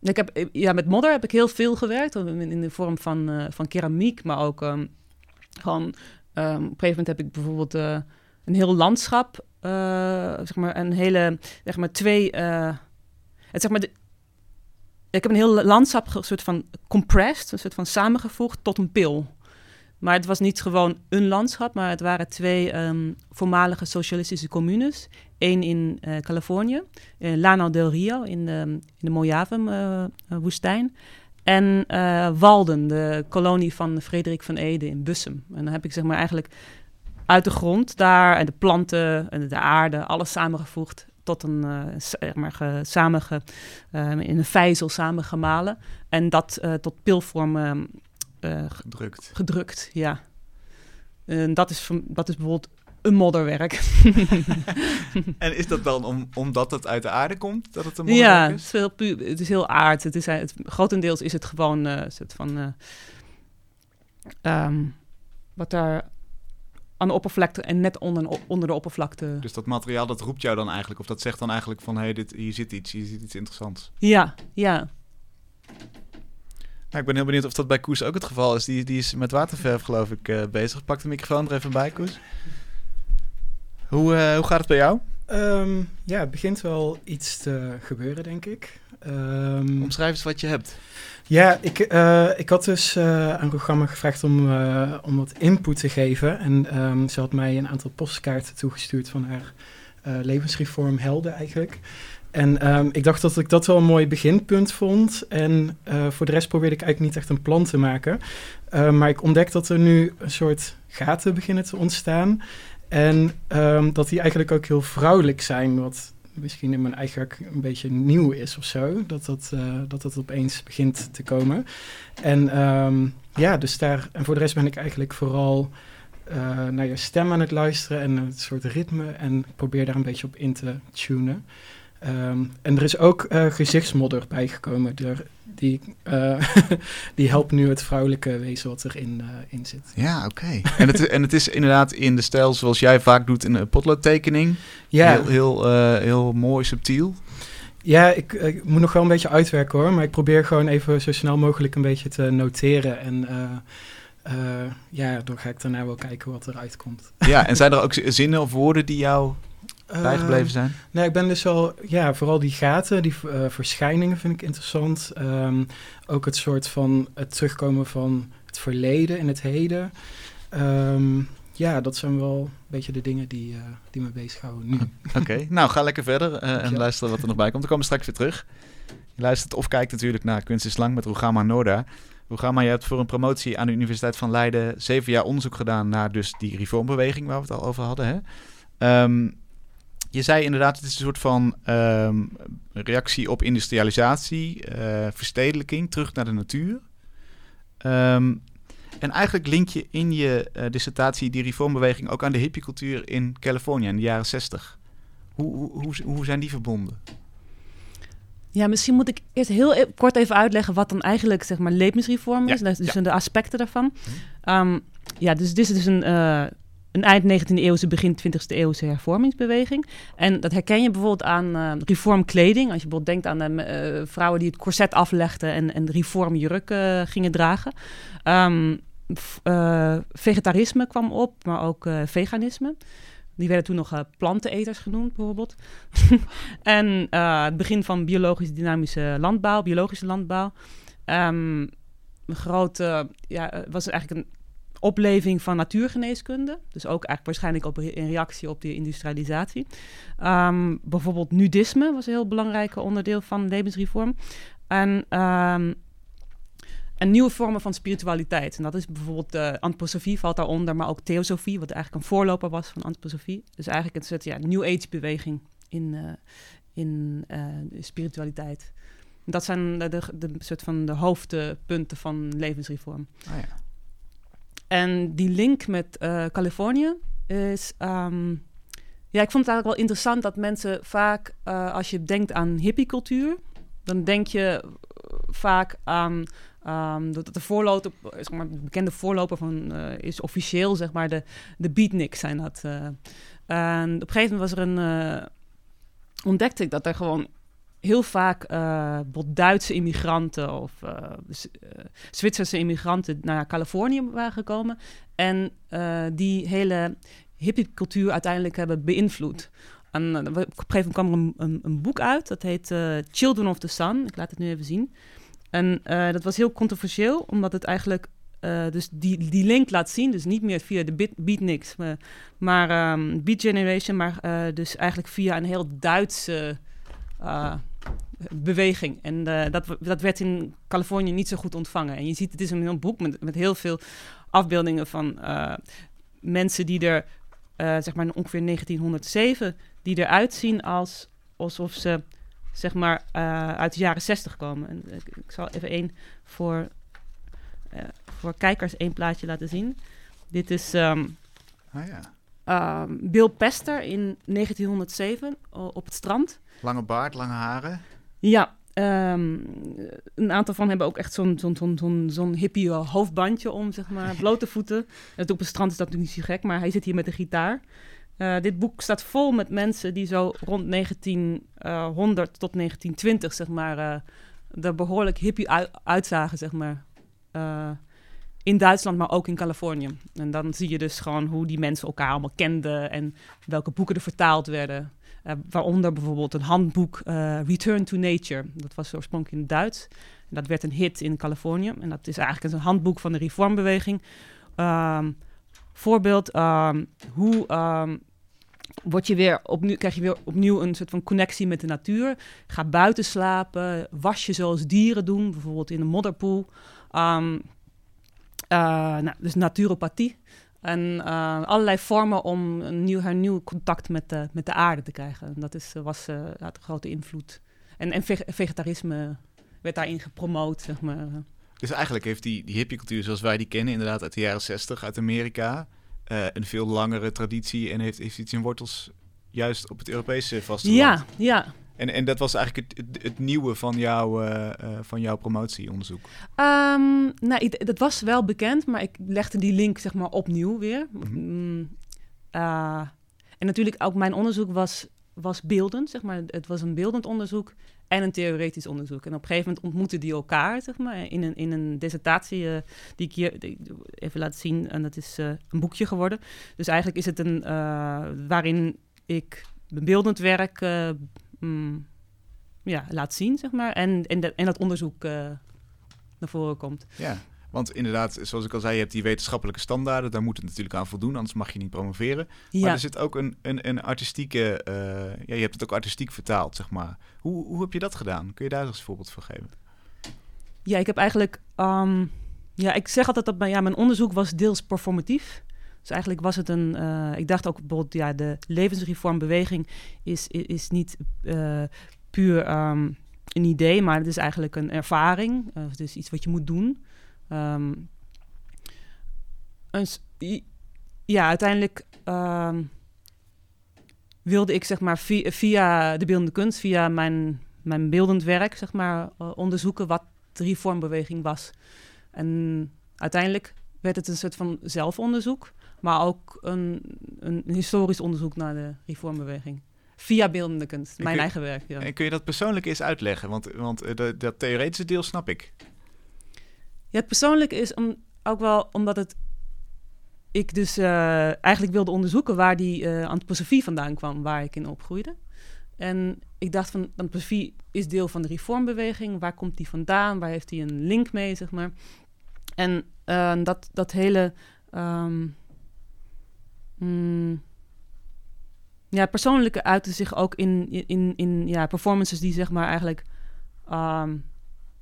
ik heb, ja, met modder heb ik heel veel gewerkt. In, de vorm van, eh, van keramiek, maar ook ehm, op een gegeven moment heb ik bijvoorbeeld eh, een heel landschap. eh, zeg maar een hele. Zeg maar twee. het, zeg maar ik heb een heel landschap soort van compressed, een soort van samengevoegd tot een pil. Maar het was niet gewoon een landschap, maar het waren twee ehm, voormalige socialistische communes. Eén in eh, Californië, in Llano del Rio, in de, in de Mojave-woestijn. en eh, Walden, de kolonie van Frederik van Ede in Bussum. En dan heb ik zeg maar eigenlijk uit de grond daar en de planten en de aarde, alles samengevoegd tot een, eh, maar, ge, samenge, eh, in een vijzel samengemalen. En dat eh, tot pilvorm eh, Gedrukt. gedrukt, ja. En dat is, van- dat is bijvoorbeeld een modderwerk. En is dat dan om, omdat het uit de aarde komt, dat het een ja, modderwerk het is? is, heel pu- het is heel aard. Het is, het, grotendeels is het gewoon eh, een soort van... eh, ehm, wat daar aan de oppervlakte en net onder, onder de oppervlakte... Dus dat materiaal, dat roept jou dan eigenlijk, of dat zegt dan eigenlijk van, hé, hey, dit hier zit iets, hier zit iets interessants. Ja, ja. Nou, ik ben heel benieuwd of dat bij Koes ook het geval is. Die, die is met waterverf, geloof ik, eh, bezig. Pak de microfoon er even bij, Koes. Hoe, eh, hoe gaat het bij jou? Ehm, ja, het begint wel iets te gebeuren, denk ik. Ehm, Omschrijf eens wat je hebt. ja, ik, eh, ik had dus eh, aan programma gevraagd om, om wat input te geven. En ehm, ze had mij een aantal postkaarten toegestuurd van haar levensreform helden eigenlijk. En ehm, ik dacht dat ik dat wel een mooi beginpunt vond. En eh, voor de rest probeerde ik eigenlijk niet echt een plan te maken. Eh, maar ik ontdek dat er nu een soort gaten beginnen te ontstaan. En ehm, dat die eigenlijk ook heel vrouwelijk zijn. Wat misschien in mijn eigen werk een beetje nieuw is of zo. Dat dat, eh, dat, dat opeens begint te komen. En ehm, ja, dus daar. En voor de rest ben ik eigenlijk vooral eh, naar je stem aan het luisteren en het soort ritme. En probeer daar een beetje op in te tunen. Ehm, en er is ook eh, gezichtsmodder bijgekomen. Die, eh, die helpt nu het vrouwelijke wezen wat erin eh, in zit. Ja, oké. en, het, en het is inderdaad in de stijl zoals jij vaak doet in een potloodtekening. Ja, Heel, heel, heel mooi, subtiel. Ja, ik, ik moet nog wel een beetje uitwerken hoor. Maar ik probeer gewoon even zo snel mogelijk een beetje te noteren. En ja, dan ga ik daarna wel kijken wat eruit komt. Ja, en zijn er ook zinnen of woorden die jou bijgebleven zijn? Nee, ik ben dus wel, ja, vooral die gaten, die eh, verschijningen vind ik interessant. Ehm, ook het soort van het terugkomen van het verleden in het heden. Ehm, ja, dat zijn wel een beetje de dingen die, eh, die me bezighouden nu. Oké, nou ga lekker verder eh, en luister wat er nog bij komt. Dan komen we straks weer terug. Je luistert of kijkt natuurlijk naar Kunst is Lang met Rugama Noorda. Rugama, je hebt voor een promotie aan de Universiteit van Leiden zeven jaar onderzoek gedaan naar dus die reformbeweging waar we het al over hadden. Hè? Ehm, je zei inderdaad, het is een soort van ehm, reactie op industrialisatie, eh, verstedelijking, terug naar de natuur. Ehm, en eigenlijk link je in je eh, dissertatie die reformbeweging ook aan de hippiecultuur in Californië in de jaren 60. Hoe, hoe, hoe, hoe zijn die verbonden? Ja, misschien moet ik eerst heel e- kort even uitleggen wat dan eigenlijk zeg maar levensreform is. Ja, dus ja. de aspecten daarvan. Ehm, ja, dus dit is dus een, eh, een eind 19e eeuwse, begin 20e eeuwse hervormingsbeweging. En dat herken je bijvoorbeeld aan eh reformkleding. Als je bijvoorbeeld denkt aan de eh, vrouwen die het corset aflegden en, en reformjurk eh, gingen dragen. Ehm, eh, vegetarisme kwam op, maar ook eh, veganisme. Die werden toen nog eh, planteneters genoemd, bijvoorbeeld. en eh, het begin van biologisch dynamische landbouw, biologische landbouw. Ehm, een grote, ja, eh, was eigenlijk een opleving van natuurgeneeskunde. Dus ook eigenlijk waarschijnlijk op, in reactie op die industrialisatie. Ehm, bijvoorbeeld nudisme was een heel belangrijk onderdeel van levensreform. En, ehm, nieuwe vormen van spiritualiteit. En dat is bijvoorbeeld uh, antroposofie valt daaronder, maar ook theosofie, wat eigenlijk een voorloper was van antroposofie. Dus eigenlijk een soort ja, New Age beweging in, uh, in uh, spiritualiteit. Dat zijn de, de, de, soort van de hoofdpunten van levensreform. Oh ja. En die link met Californië is. Um, ja, ik vond het eigenlijk wel interessant dat mensen vaak, als je denkt aan hippiecultuur, dan denk je vaak aan Um, de, de, voorloper, zeg maar, de bekende voorloper van, is officieel zeg maar de, de beatniks zijn dat. En op een gegeven moment was er een, ontdekte ik dat er gewoon heel vaak Duitse immigranten of Zwitserse immigranten naar Californië waren gekomen. En die hele hippiecultuur uiteindelijk hebben beïnvloed. En op een gegeven moment kwam er een, boek uit, dat heet Children of the Sun. Ik laat het nu even zien. En uh, dat was heel controversieel, omdat het eigenlijk uh, dus die, die link laat zien. Dus niet meer via de beat, beatniks, maar, maar um, Beat Generation, maar uh, dus eigenlijk via een heel Duitse beweging. En dat, dat werd in Californië niet zo goed ontvangen. En je ziet, het is een heel boek met, met heel veel afbeeldingen van mensen die er, zeg maar ongeveer 1907, die eruit zien als, alsof ze zeg maar, uit de jaren 60 komen. En, ik zal even één voor, voor kijkers één plaatje laten zien. Dit is um, ah, ja. Ehm, Bill Pester in 1907 op het strand. Lange baard, lange haren. Ja, um, een aantal van hebben ook echt zo'n zo'n zo'n zo'n zo'n hippie hoofdbandje om, zeg maar, blote voeten. En op het strand is dat natuurlijk niet zo gek, maar hij zit hier met een gitaar. Uh, dit boek staat vol met mensen die zo rond 1900 tot 1920, zeg maar, uh, er behoorlijk hippie uitzagen, zeg maar. Uh, in Duitsland, maar ook in Californië. En dan zie je dus gewoon hoe die mensen elkaar allemaal kenden en welke boeken er vertaald werden. Waaronder bijvoorbeeld een handboek Return to Nature. Dat was oorspronkelijk in het Duits. En dat werd een hit in Californië. En dat is eigenlijk een handboek van de reformbeweging. Um, voorbeeld, um, hoe um, word je weer opnieuw, krijg je weer opnieuw een soort van connectie met de natuur. Ga buiten slapen, was je zoals dieren doen, bijvoorbeeld in een modderpoel. Uh, nou, dus naturopathie. En uh, allerlei vormen om een nieuw, hernieuw contact met de, met de aarde te krijgen. En dat is, was uh, had een grote invloed. En, en vegetarisme werd daarin gepromoot, zeg maar. Dus eigenlijk heeft die, die hippiecultuur zoals wij die kennen, inderdaad uit de jaren 60 uit Amerika, uh, een veel langere traditie en heeft, heeft iets in wortels juist op het Europese vasteland. Ja, ja. En, en dat was eigenlijk het, het, nieuwe van, jou, uh, uh, van jouw promotieonderzoek? Um, nou, dat was wel bekend, maar ik legde die link zeg maar opnieuw weer. Mm -hmm. en natuurlijk ook mijn onderzoek was, was beeldend, zeg maar. Het was een beeldend onderzoek en een theoretisch onderzoek. En op een gegeven moment ontmoeten die elkaar, zeg maar, in een, in een dissertatie die ik hier even laat zien. En dat is een boekje geworden. Dus eigenlijk is het een, waarin ik beeldend werk mm, ja, laat zien, zeg maar. En, en, de, en dat onderzoek naar voren komt. Ja. Want inderdaad, zoals ik al zei, je hebt die wetenschappelijke standaarden. Daar moet het natuurlijk aan voldoen, anders mag je niet promoveren. Ja. Maar er zit ook een, een, een artistieke... Uh, ja, je hebt het ook artistiek vertaald, zeg maar. Hoe, hoe heb je dat gedaan? Kun je daar eens een voorbeeld van geven? Ja, ik heb eigenlijk... Um, ja, ik zeg altijd dat mijn, ja, mijn onderzoek was deels performatief. Dus eigenlijk was het een... Uh, ik dacht ook bijvoorbeeld, ja, de levensreformbeweging is, is, niet uh, puur um, een idee, maar het is eigenlijk een ervaring. het is iets wat je moet doen. Um, ja, uiteindelijk um, wilde ik zeg maar via, via, de beeldende kunst, via mijn, mijn beeldend werk, zeg maar, uh, onderzoeken wat de reformbeweging was. En uiteindelijk werd het een soort van zelfonderzoek, maar ook een, een historisch onderzoek naar de reformbeweging. Via beeldende kunst, mijn eigen werk. Ja. En kun je dat persoonlijk eens uitleggen? Want, want uh, dat, dat theoretische deel snap ik. Ja, het persoonlijke is om, ook wel omdat het ik dus uh, eigenlijk wilde onderzoeken waar die uh, antroposofie vandaan kwam, waar ik in opgroeide. En ik dacht van, antroposofie is deel van de reformbeweging. Waar komt die vandaan? Waar heeft die een link mee, zeg maar? En uh, dat, dat hele... Um, mm, ja, persoonlijke uitte zich ook in, in, in ja, performances die zeg maar eigenlijk... Um,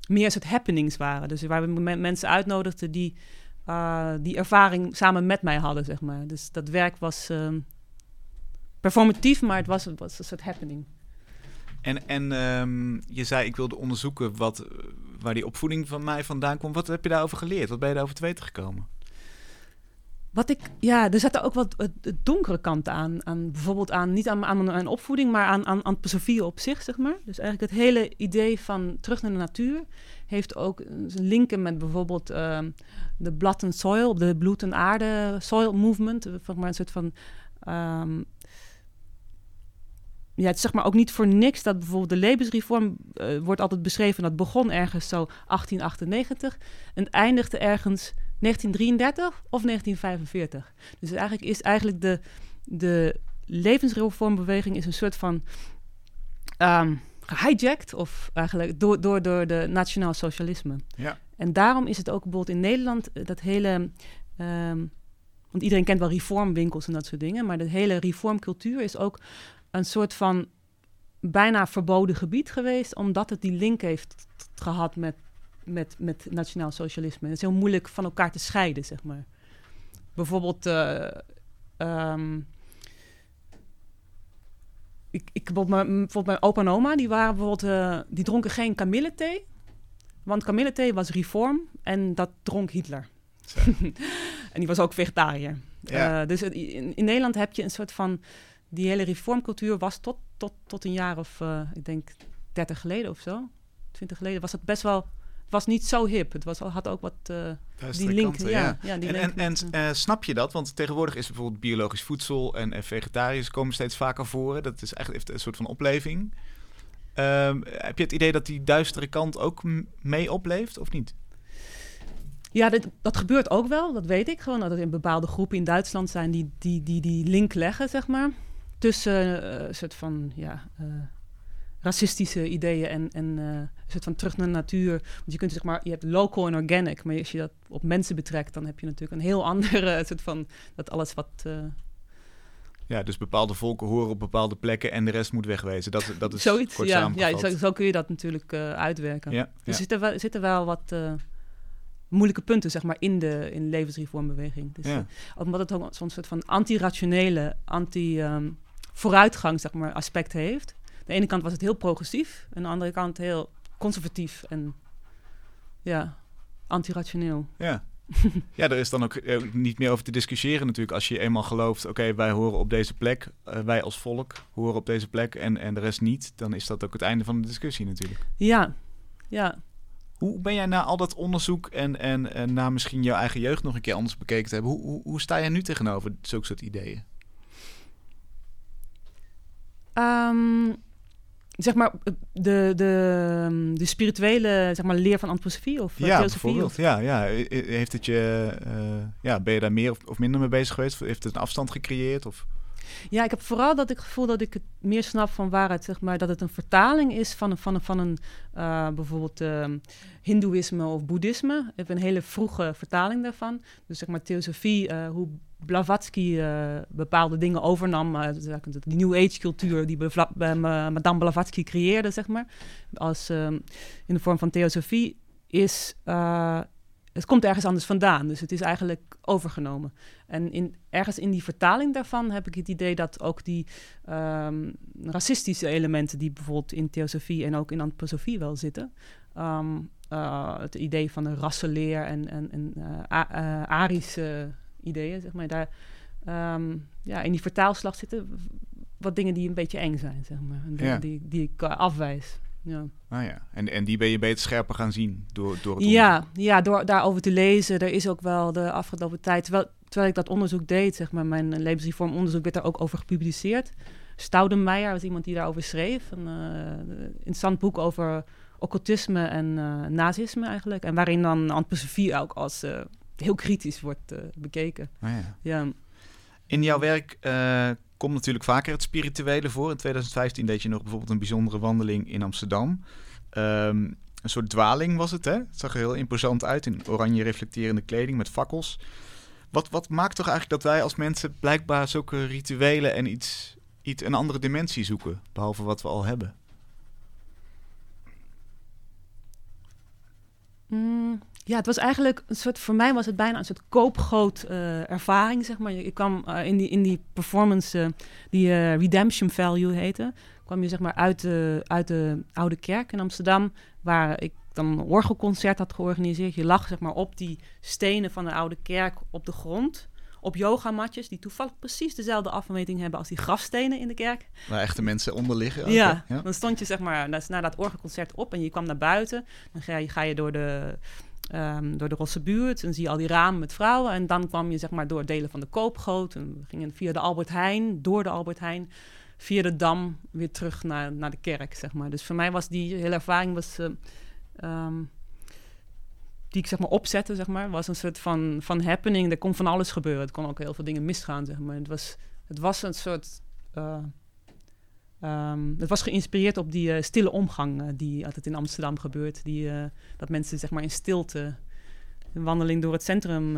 meer soort happenings waren. Dus waar we me- mensen uitnodigden die eh, die ervaring samen met mij hadden, zeg maar. Dus dat werk was ehm, performatief, maar het was, was een soort happening. En, en ehm, je zei, ik wilde onderzoeken wat, eh, waar die opvoeding van mij vandaan kwam. Wat heb je daarover geleerd? Wat ben je daarover te weten gekomen? Wat ik, ja, er zaten ook wat donkere kanten aan, aan. Bijvoorbeeld aan, niet aan, aan mijn opvoeding, maar aan, aan antroposofie op zich, zeg maar. Dus eigenlijk het hele idee van terug naar de natuur heeft ook linken met bijvoorbeeld ehm, de blood and soil, de bloed en aarde soil movement. eh, Zeg maar een soort van... ehm, ja, het is zeg maar ook niet voor niks dat bijvoorbeeld de levensreform eh, wordt altijd beschreven. Dat begon ergens zo 1898 en eindigde ergens 1933 of 1945. Dus eigenlijk is eigenlijk de, de levensreformbeweging is een soort van ehm gehijacked of eigenlijk door, door, door de nationaal socialisme. Ja. En daarom is het ook bijvoorbeeld in Nederland eh, dat hele. ehm, want iedereen kent wel reformwinkels en dat soort dingen, maar de hele reformcultuur is ook een soort van bijna verboden gebied geweest, omdat het die link heeft gehad met, met, met nationaal socialisme. Het is heel moeilijk van elkaar te scheiden, zeg maar. Bijvoorbeeld, eh, ehm, ik, ik, bijvoorbeeld, mijn, bijvoorbeeld mijn opa en oma, die, waren bijvoorbeeld, eh, die dronken geen kamillethee. Want kamillethee was reform en dat dronk Hitler. En die was ook vegetariër. Ja. Eh, dus in, in Nederland heb je een soort van... Die hele reformcultuur was tot, tot, tot een jaar of, ik denk, 30 geleden of zo. 20 geleden was het best wel... Was niet zo hip. Het was, al- had ook wat... eh, die link, kanten, ja, ja. die En, link en, en met, eh, snap je dat? Want tegenwoordig is bijvoorbeeld biologisch voedsel en, en vegetarisch komen steeds vaker voor. Dat is echt een soort van opleving. Ehm, heb je het idee dat die duistere kant ook mee opleeft of niet? Ja, dat, dat gebeurt ook wel, dat weet ik. Gewoon dat er in bepaalde groepen in Duitsland zijn die die, die, die link leggen, zeg maar. Tussen eh, een soort van, ja, racistische ideeën en, en eh, een soort van terug naar de natuur. Want je kunt zeg maar, je hebt local en organic, maar als je dat op mensen betrekt, dan heb je natuurlijk een heel andere soort van, dat alles wat... eh, Ja, dus bepaalde volken horen op bepaalde plekken en de rest moet wegwezen. Dat, dat is zoiets, kort ja, ja zo, zo kun je dat natuurlijk eh, uitwerken. Ja, Dus ja. er zitten wel, zitten wel wat moeilijke punten, zeg maar, in de, in levensreformbeweging. Dus, Ja. omdat het ook zo'n soort van anti-rationele, anti-vooruitgang, zeg maar, aspect heeft. Aan de ene kant was het heel progressief, aan de andere kant heel conservatief en ja, anti-rationeel. Ja. ja, er is dan ook eh, niet meer over te discussiëren natuurlijk. Als je eenmaal gelooft, oké, wij horen op deze plek, eh, wij als volk horen op deze plek en, en de rest niet, dan is dat ook het einde van de discussie natuurlijk. Ja, ja. Hoe ben jij na al dat onderzoek en, en, en na misschien jouw eigen jeugd nog een keer anders bekeken te hebben, hoe, hoe, hoe sta jij nu tegenover zulke soort ideeën? Ehm, zeg maar, de, de, de spirituele zeg maar, leer van antroposofie of eh, ja, theosofie? Of, Ja, ja. Heeft het je, eh, ja, ben je daar meer of, of minder mee bezig geweest? Heeft het een afstand gecreëerd? Of? Ja, ik heb vooral dat ik gevoel dat ik het meer snap van waar het, zeg maar, dat het een vertaling is van een, van een, van een eh, bijvoorbeeld ehm, hindoeïsme of boeddhisme. Ik heb een hele vroege vertaling daarvan. Dus zeg maar theosofie, eh, hoe Blavatsky eh, bepaalde dingen overnam. eh, dus die New Age cultuur die ma- Madame Blavatsky creëerde, zeg maar. Als, ehm, in de vorm van theosofie is... het komt ergens anders vandaan, dus het is eigenlijk overgenomen. En in, ergens in die vertaling daarvan heb ik het idee dat ook die ehm, racistische elementen die bijvoorbeeld in theosofie en ook in antroposofie wel zitten, ehm, eh, het idee van een rassenleer en, en, en eh, eh, arische ideeën, zeg maar, daar ehm, ja, in die vertaalslag zitten wat dingen die een beetje eng zijn, zeg maar, en Ja. die, die ik afwijs. Ja. Nou ja, en, en die ben je beter scherper gaan zien door, door het Ja, ja, door daarover te lezen. Er is ook wel de afgelopen tijd, terwijl, terwijl ik dat onderzoek deed, zeg maar, mijn levensreformonderzoek werd daar ook over gepubliceerd. Staudenmeijer was iemand die daarover schreef. Een eh, interessant boek over occultisme en eh, nazisme eigenlijk. En waarin dan antroposofie ook als eh, heel kritisch wordt bekeken. Nou ja. Ja, In jouw werk eh, komt natuurlijk vaker het spirituele voor. In 2015 deed je nog bijvoorbeeld een bijzondere wandeling in Amsterdam. Ehm, een soort dwaling was het, hè? Het zag er heel imposant uit in oranje reflecterende kleding met fakkels. Wat, wat maakt toch eigenlijk dat wij als mensen blijkbaar zulke rituelen en iets, iets, een andere dimensie zoeken, behalve wat we al hebben? Mm, ja, het was eigenlijk een soort, voor mij was het bijna een soort koopgroot eh, ervaring, zeg maar. Ik kwam eh, in, die, in die performance, eh, die Redemption Value heette, kwam je zeg maar uit de, uit de Oude Kerk in Amsterdam, waar ik dan een orgelconcert had georganiseerd. Je lag zeg maar op die stenen van de Oude Kerk op de grond, op yogamatjes, die toevallig precies dezelfde afmeting hebben als die grafstenen in de kerk. Waar echte mensen onder liggen. Ja, hè? dan stond je zeg maar na, na dat orgelconcert op en je kwam naar buiten. Dan ga je, ga je door de, ehm, door de Rosse buurt en zie je al die ramen met vrouwen. En dan kwam je zeg maar door delen van de Koopgoot. En we gingen via de Albert Heijn, door de Albert Heijn, via de Dam weer terug naar, naar de kerk, zeg maar. Dus voor mij was die hele ervaring was... eh, ehm, die ik zeg maar opzette, zeg maar, was een soort van, van happening. Er kon van alles gebeuren. Er kon ook heel veel dingen misgaan, zeg maar. Het was, het was een soort... eh, Ehm, het was geïnspireerd op die eh, stille omgang eh, die altijd in Amsterdam gebeurt. Die, eh, dat mensen zeg maar in stilte een wandeling door het centrum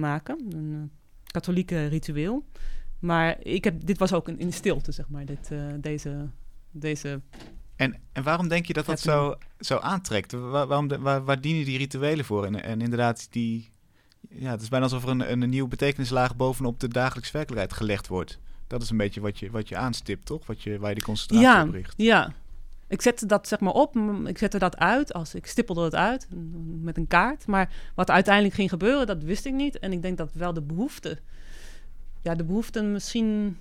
maken. Een katholieke ritueel. Maar ik heb, dit was ook in, in stilte, zeg maar, dit, deze, deze... En, en waarom denk je dat dat zo, zo aantrekt? Waar, waarom de- waar, waar dienen die rituelen voor? En, en inderdaad, die, ja, het is bijna alsof er een, een nieuwe betekenislaag bovenop de dagelijkse werkelijkheid gelegd wordt. Dat is een beetje wat je, wat je aanstipt, toch? Wat je, waar je die concentratie Ja, op richt. ja. Ik zette dat zeg maar op, ik zette dat uit, als ik stippelde het uit met een kaart. Maar wat uiteindelijk ging gebeuren, dat wist ik niet. En ik denk dat wel de behoefte, ja, de behoefte misschien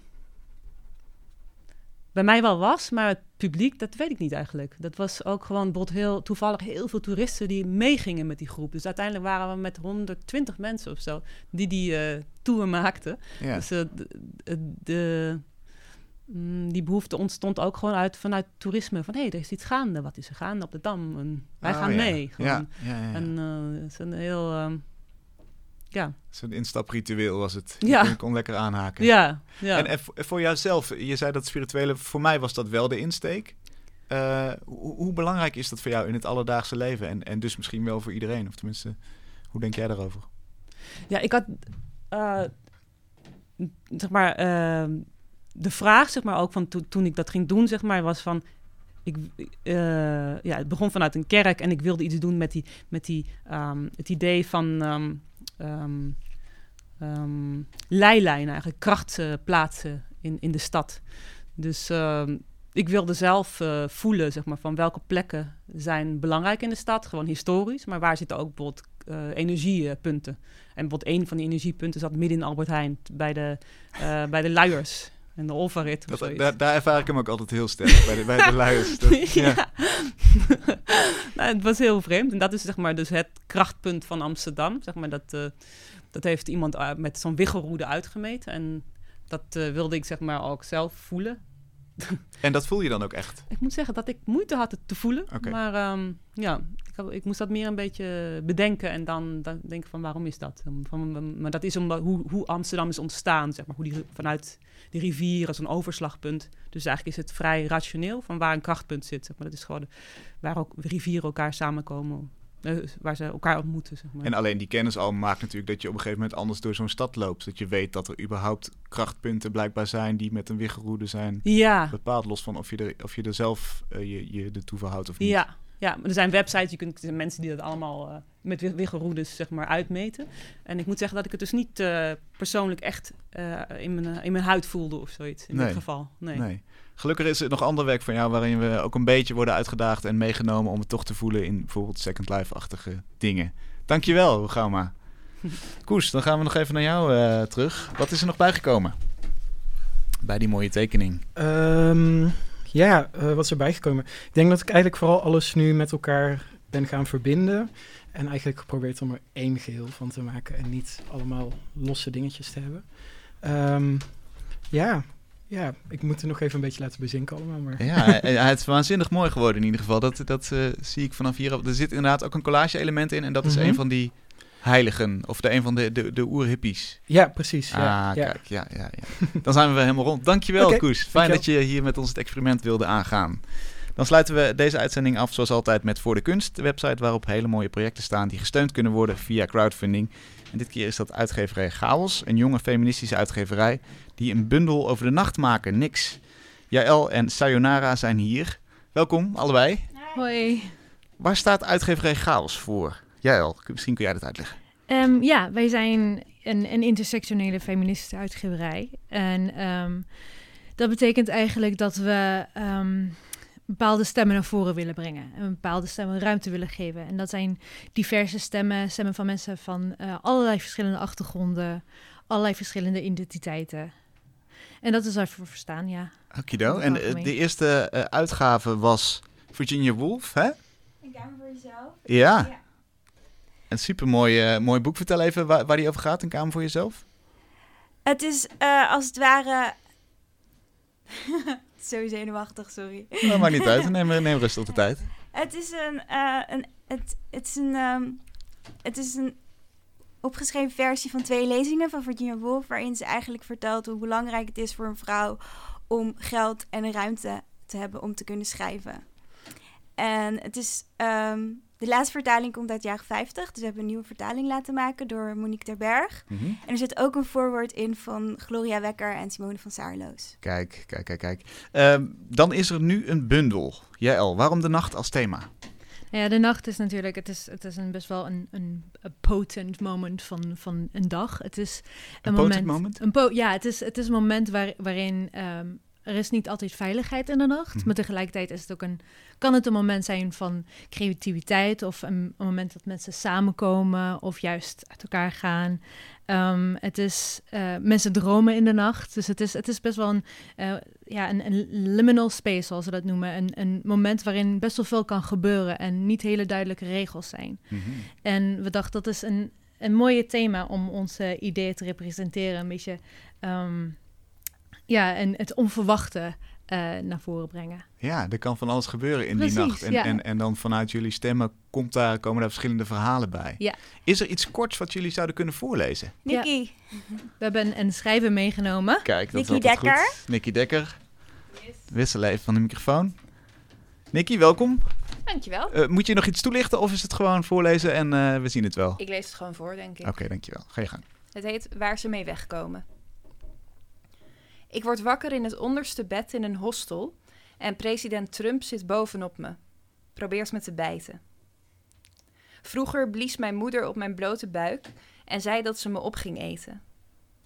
bij mij wel was, maar het publiek, dat weet ik niet eigenlijk. Dat was ook gewoon bijvoorbeeld heel toevallig heel veel toeristen die meegingen met die groep. Dus uiteindelijk waren we met 120 mensen of zo die die eh, tour maakten. Ja. Dus eh, de, de, mm, die behoefte ontstond ook gewoon uit vanuit toerisme. Van hé, hey, er is iets gaande. Wat is er gaande op de Dam? En wij Oh, gaan ja. mee. Ja. En eh, het is een heel... ehm, ja, Zo'n instapritueel was het. Ja. Je kon, kon lekker aanhaken. ja, ja. En, voor- jouzelf, je zei dat spirituele, voor mij was dat wel de insteek. Eh, hoe, hoe belangrijk is dat voor jou in het alledaagse leven? En, en dus misschien wel voor iedereen? Of tenminste, hoe denk jij daarover? Ja, ik had eh, zeg maar ehm, de vraag zeg maar ook van to- toen ik dat ging doen zeg maar was van ik eh, ja het begon vanuit een kerk en ik wilde iets doen met die met die ehm, het idee van ehm ehm, leilijnen eigenlijk krachtplaatsen in in de stad. Dus ehm, ik wilde zelf eh, voelen zeg maar van welke plekken zijn belangrijk in de stad, gewoon historisch, maar waar zitten ook bijvoorbeeld eh, energiepunten. En bijvoorbeeld een van die energiepunten zat midden in Albert Heijn, bij de, eh, bij de luiers en de Olvarit. Dat, daar, daar ervaar ik hem ook altijd heel sterk, bij de, bij de luiers. Dat- ja. ja. nou, het was heel vreemd. En dat is zeg maar dus het krachtpunt van Amsterdam. Zeg maar dat, eh, dat heeft iemand eh, met zo'n wiggelroede uitgemeten. En dat eh, wilde ik zeg maar ook zelf voelen. En dat voel je dan ook echt? Ik moet zeggen dat ik moeite had het te voelen. Maar ehm, ja, ik, ik moest dat meer een beetje bedenken. En dan, dan denk ik van waarom is dat? Van, maar dat is omdat hoe, hoe Amsterdam is ontstaan. Zeg maar, hoe die vanuit die rivier als een overslagpunt. Dus eigenlijk is het vrij rationeel van waar een krachtpunt zit. Zeg maar. Dat is gewoon waar ook rivieren elkaar samenkomen. Eh, waar ze elkaar ontmoeten. Zeg maar. En alleen die kennis al maakt natuurlijk dat je op een gegeven moment anders door zo'n stad loopt. Dat je weet dat er überhaupt krachtpunten blijkbaar zijn die met een wiggelroede zijn ja, bepaald. Los van of je er, of je er zelf eh, je, je de toeval houdt of niet. Ja, ja, maar er zijn websites, je kunt, zijn mensen die dat allemaal eh, met wi- wiggelroedes zeg maar uitmeten. En ik moet zeggen dat ik het dus niet persoonlijk echt in, mijn, in mijn huid voelde of zoiets in Nee. dit geval. Nee. Nee. Gelukkig is er nog ander werk van jou waarin we ook een beetje worden uitgedaagd en meegenomen om het toch te voelen in bijvoorbeeld Second Life-achtige dingen. Dankjewel, Gauma. Koes, dan gaan we nog even naar jou eh, terug. Wat is er nog bijgekomen? Bij die mooie tekening. Ehm, ja, eh, wat is erbij gekomen? Ik denk dat ik eigenlijk vooral alles nu met elkaar ben gaan verbinden. En eigenlijk geprobeerd om er één geheel van te maken en niet allemaal losse dingetjes te hebben. Ehm, ja, ja, ik moet er nog even een beetje laten bezinken allemaal. Maar... Ja, hij- hij- het is waanzinnig mooi geworden in ieder geval. Dat, dat eh, zie ik vanaf hier. Er zit inderdaad ook een collage-element in. En dat is Mhm. een van die heiligen. Of de, een van de, de, de oerhippies. Ja, precies. Ja, ah, ja. kijk. Ja, ja, ja. Dan zijn we weer helemaal rond. Dankjewel, Oké, Koes. Fijn dankjewel. dat je hier met ons het experiment wilde aangaan. Dan sluiten we deze uitzending af zoals altijd met Voor de Kunst. De website waarop hele mooie projecten staan die gesteund kunnen worden via crowdfunding. En dit keer is dat uitgeverij Chaos. Een jonge feministische uitgeverij die een bundel over de nacht maken. Niks. Jaël en Sayonara zijn hier. Welkom, allebei. Hoi. Waar staat uitgeverij Chaos voor? Al, misschien kun jij dat uitleggen. Ehm, ja, wij zijn een, een intersectionele feministische uitgeverij. En ehm, dat betekent eigenlijk dat we ehm, bepaalde stemmen naar voren willen brengen. En bepaalde stemmen ruimte willen geven. En dat zijn diverse stemmen, stemmen van mensen van eh, allerlei verschillende achtergronden, allerlei verschillende identiteiten. En dat is even verstaan, ja. Okido. het En de eerste eh, uitgave was Virginia Woolf, hè? Een kamer voor jezelf. Ja. Ja. Een supermooi eh, mooi boek. Vertel even waar, waar die over gaat, Een Kamer voor Jezelf. Het is eh, als het ware... Zo zenuwachtig, sorry. Nou, maakt niet uit, neem, neem rustig de tijd. Het is een, eh, een, het, het is een, ehm, het is een opgeschreven versie van twee lezingen van Virginia Woolf, waarin ze eigenlijk vertelt hoe belangrijk het is voor een vrouw om geld en een ruimte te hebben om te kunnen schrijven. En het is, ehm, de laatste vertaling komt uit jaren 50, dus we hebben een nieuwe vertaling laten maken door Monique Terberg. Mhm. En er zit ook een voorwoord in van Gloria Wekker en Simone van Saarloos. Kijk, kijk, kijk, kijk. Ehm, dan is er nu een bundel. Jij waarom de nacht als thema? Ja, de nacht is natuurlijk, het is, het is een best wel een, een, een potent moment van, van een dag. Het is Een potent moment? Een po ja, het is, het is een moment waar, waarin ehm, er is niet altijd veiligheid in de nacht. Mhm. Maar tegelijkertijd is het ook een, kan het een moment zijn van creativiteit of een, een moment dat mensen samenkomen of juist uit elkaar gaan. Ehm, het is, eh, mensen dromen in de nacht. Dus het is, het is best wel een, eh, ja, een, een liminal space, zoals ze dat noemen. Een, een moment waarin best wel veel kan gebeuren en niet hele duidelijke regels zijn. Mhm. En we dachten dat is een, een mooie thema om onze ideeën te representeren. Een beetje ehm, ja, en het onverwachte eh, naar voren brengen. Ja, er kan van alles gebeuren in die nacht. En, ja. en, en dan vanuit jullie stemmen komt daar, komen daar verschillende verhalen bij. Ja. Is er iets korts wat jullie zouden kunnen voorlezen? Ja. Nikki, We hebben een, schrijver meegenomen. Kijk, dat altijd Dekker. goed. Nicky Dekker. Wissel even van de microfoon. Nicky, welkom. Dankjewel. Eh, moet je nog iets toelichten of is het gewoon voorlezen en eh, we zien het wel? Ik lees het gewoon voor, denk ik. Oké, dankjewel. Ga je gang. Het heet Waar ze mee wegkomen. Ik word wakker in het onderste bed in een hostel en president Trump zit bovenop me. Probeert me te bijten. Vroeger blies mijn moeder op mijn blote buik en zei dat ze me op ging eten.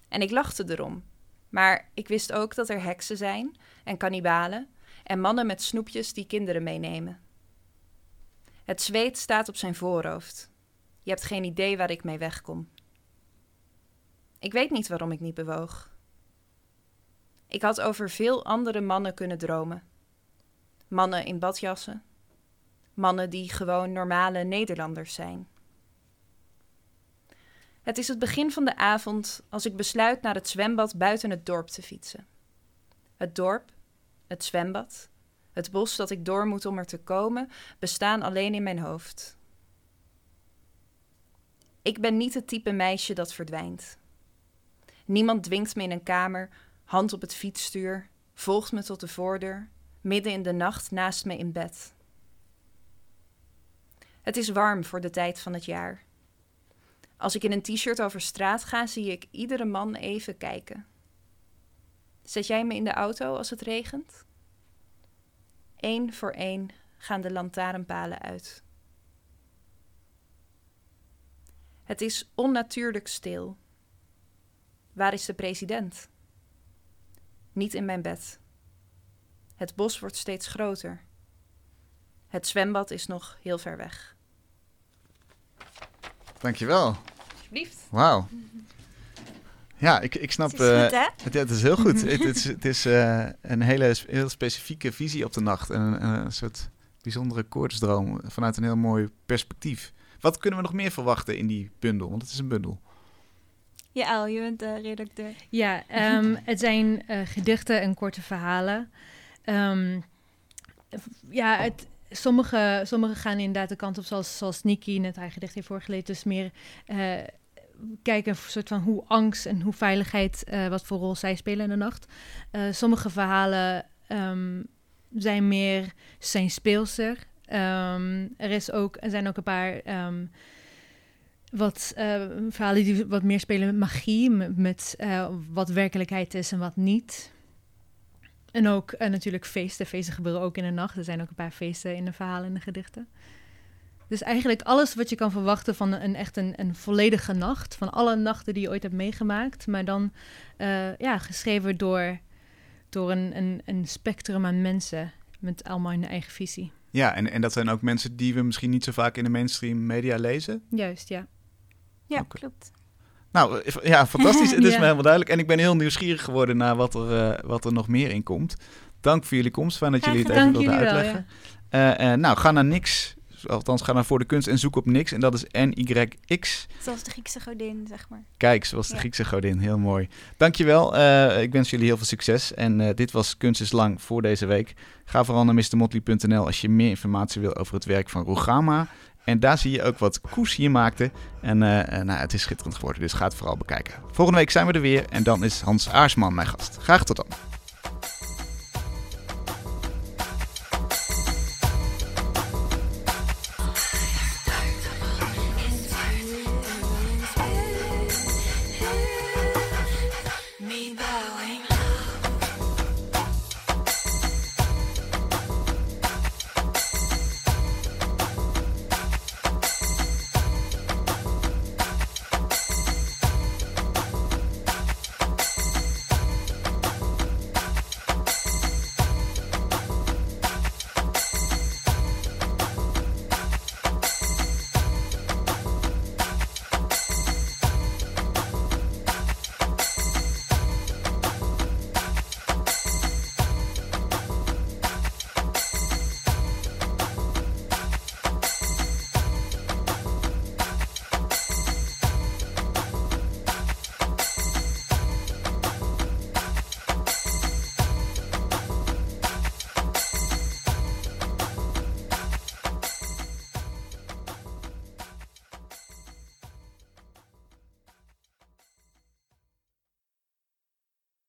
En ik lachte erom. Maar ik wist ook dat er heksen zijn en kannibalen en mannen met snoepjes die kinderen meenemen. Het zweet staat op zijn voorhoofd. Je hebt geen idee waar ik mee wegkom. Ik weet niet waarom ik niet bewoog. Ik had over veel andere mannen kunnen dromen. Mannen in badjassen. Mannen die gewoon normale Nederlanders zijn. Het is het begin van de avond als ik besluit naar het zwembad buiten het dorp te fietsen. Het dorp, het zwembad, het bos dat ik door moet om er te komen, bestaan alleen in mijn hoofd. Ik ben niet het type meisje dat verdwijnt. Niemand dwingt me in een kamer, hand op het fietsstuur, volgt me tot de voordeur, midden in de nacht naast me in bed. Het is warm voor de tijd van het jaar. Als ik in een t-shirt over straat ga, zie ik iedere man even kijken. Zet jij me in de auto als het regent? Eén voor één gaan de lantaarnpalen uit. Het is onnatuurlijk stil. Waar is de president? Niet in mijn bed. Het bos wordt steeds groter. Het zwembad is nog heel ver weg. Dankjewel. Alsjeblieft. Wauw. Ja, ik, ik snap... Het is eh, goed, hè? het, ja, het is heel goed. het, het is, het is eh, een hele heel specifieke visie op de nacht. En een, een soort bijzondere koortsdroom vanuit een heel mooi perspectief. Wat kunnen we nog meer verwachten in die bundel? Want het is een bundel. Ja, Al, je bent de redacteur. Ja, ehm, het zijn eh, gedichten en korte verhalen. Ehm, ja, het, sommige, sommige gaan inderdaad de kant op zoals, zoals Nikki net haar gedicht heeft voorgelezen. Dus meer eh, kijken een soort van hoe angst en hoe veiligheid, eh, wat voor rol zij spelen in de nacht. Sommige verhalen ehm, zijn meer, zijn speelser. Er, is ook, er zijn ook een paar wat eh, verhalen die wat meer spelen met magie, met, eh, wat werkelijkheid is en wat niet. En ook eh, natuurlijk feesten. Feesten gebeuren ook in de nacht. Er zijn ook een paar feesten in de verhalen en de gedichten. Dus eigenlijk alles wat je kan verwachten van een echt een, een volledige nacht. Van alle nachten die je ooit hebt meegemaakt. Maar dan ja, geschreven door, door een, een, een spectrum aan mensen. Met allemaal hun eigen visie. Ja, en, en dat zijn ook mensen die we misschien niet zo vaak in de mainstream media lezen. Juist, ja. Ja, klopt. Nou, eh, ja, fantastisch. Het is me helemaal duidelijk. En ik ben heel nieuwsgierig geworden naar wat er, eh, wat er nog meer in komt. Dank voor jullie komst. Fijn dat jullie het even wilden wel, uitleggen. ja. Eh, nou, ga naar niks. Althans, ga naar voor de kunst en zoek op niks. En dat is N-Y-X. Zoals de Griekse godin, zeg maar. Kijk, zoals de Ja. Griekse godin. Heel mooi. Dankjewel. Ik wens jullie heel veel succes. En dit was Kunst is Lang voor deze week. Ga vooral naar mrmotley.nl als je meer informatie wil over het werk van Rugama. En daar zie je ook wat Koes hier maakte. En eh, eh, nou, het is schitterend geworden, dus ga het vooral bekijken. Volgende week zijn we er weer en dan is Hans Aarsman mijn gast. Graag tot dan.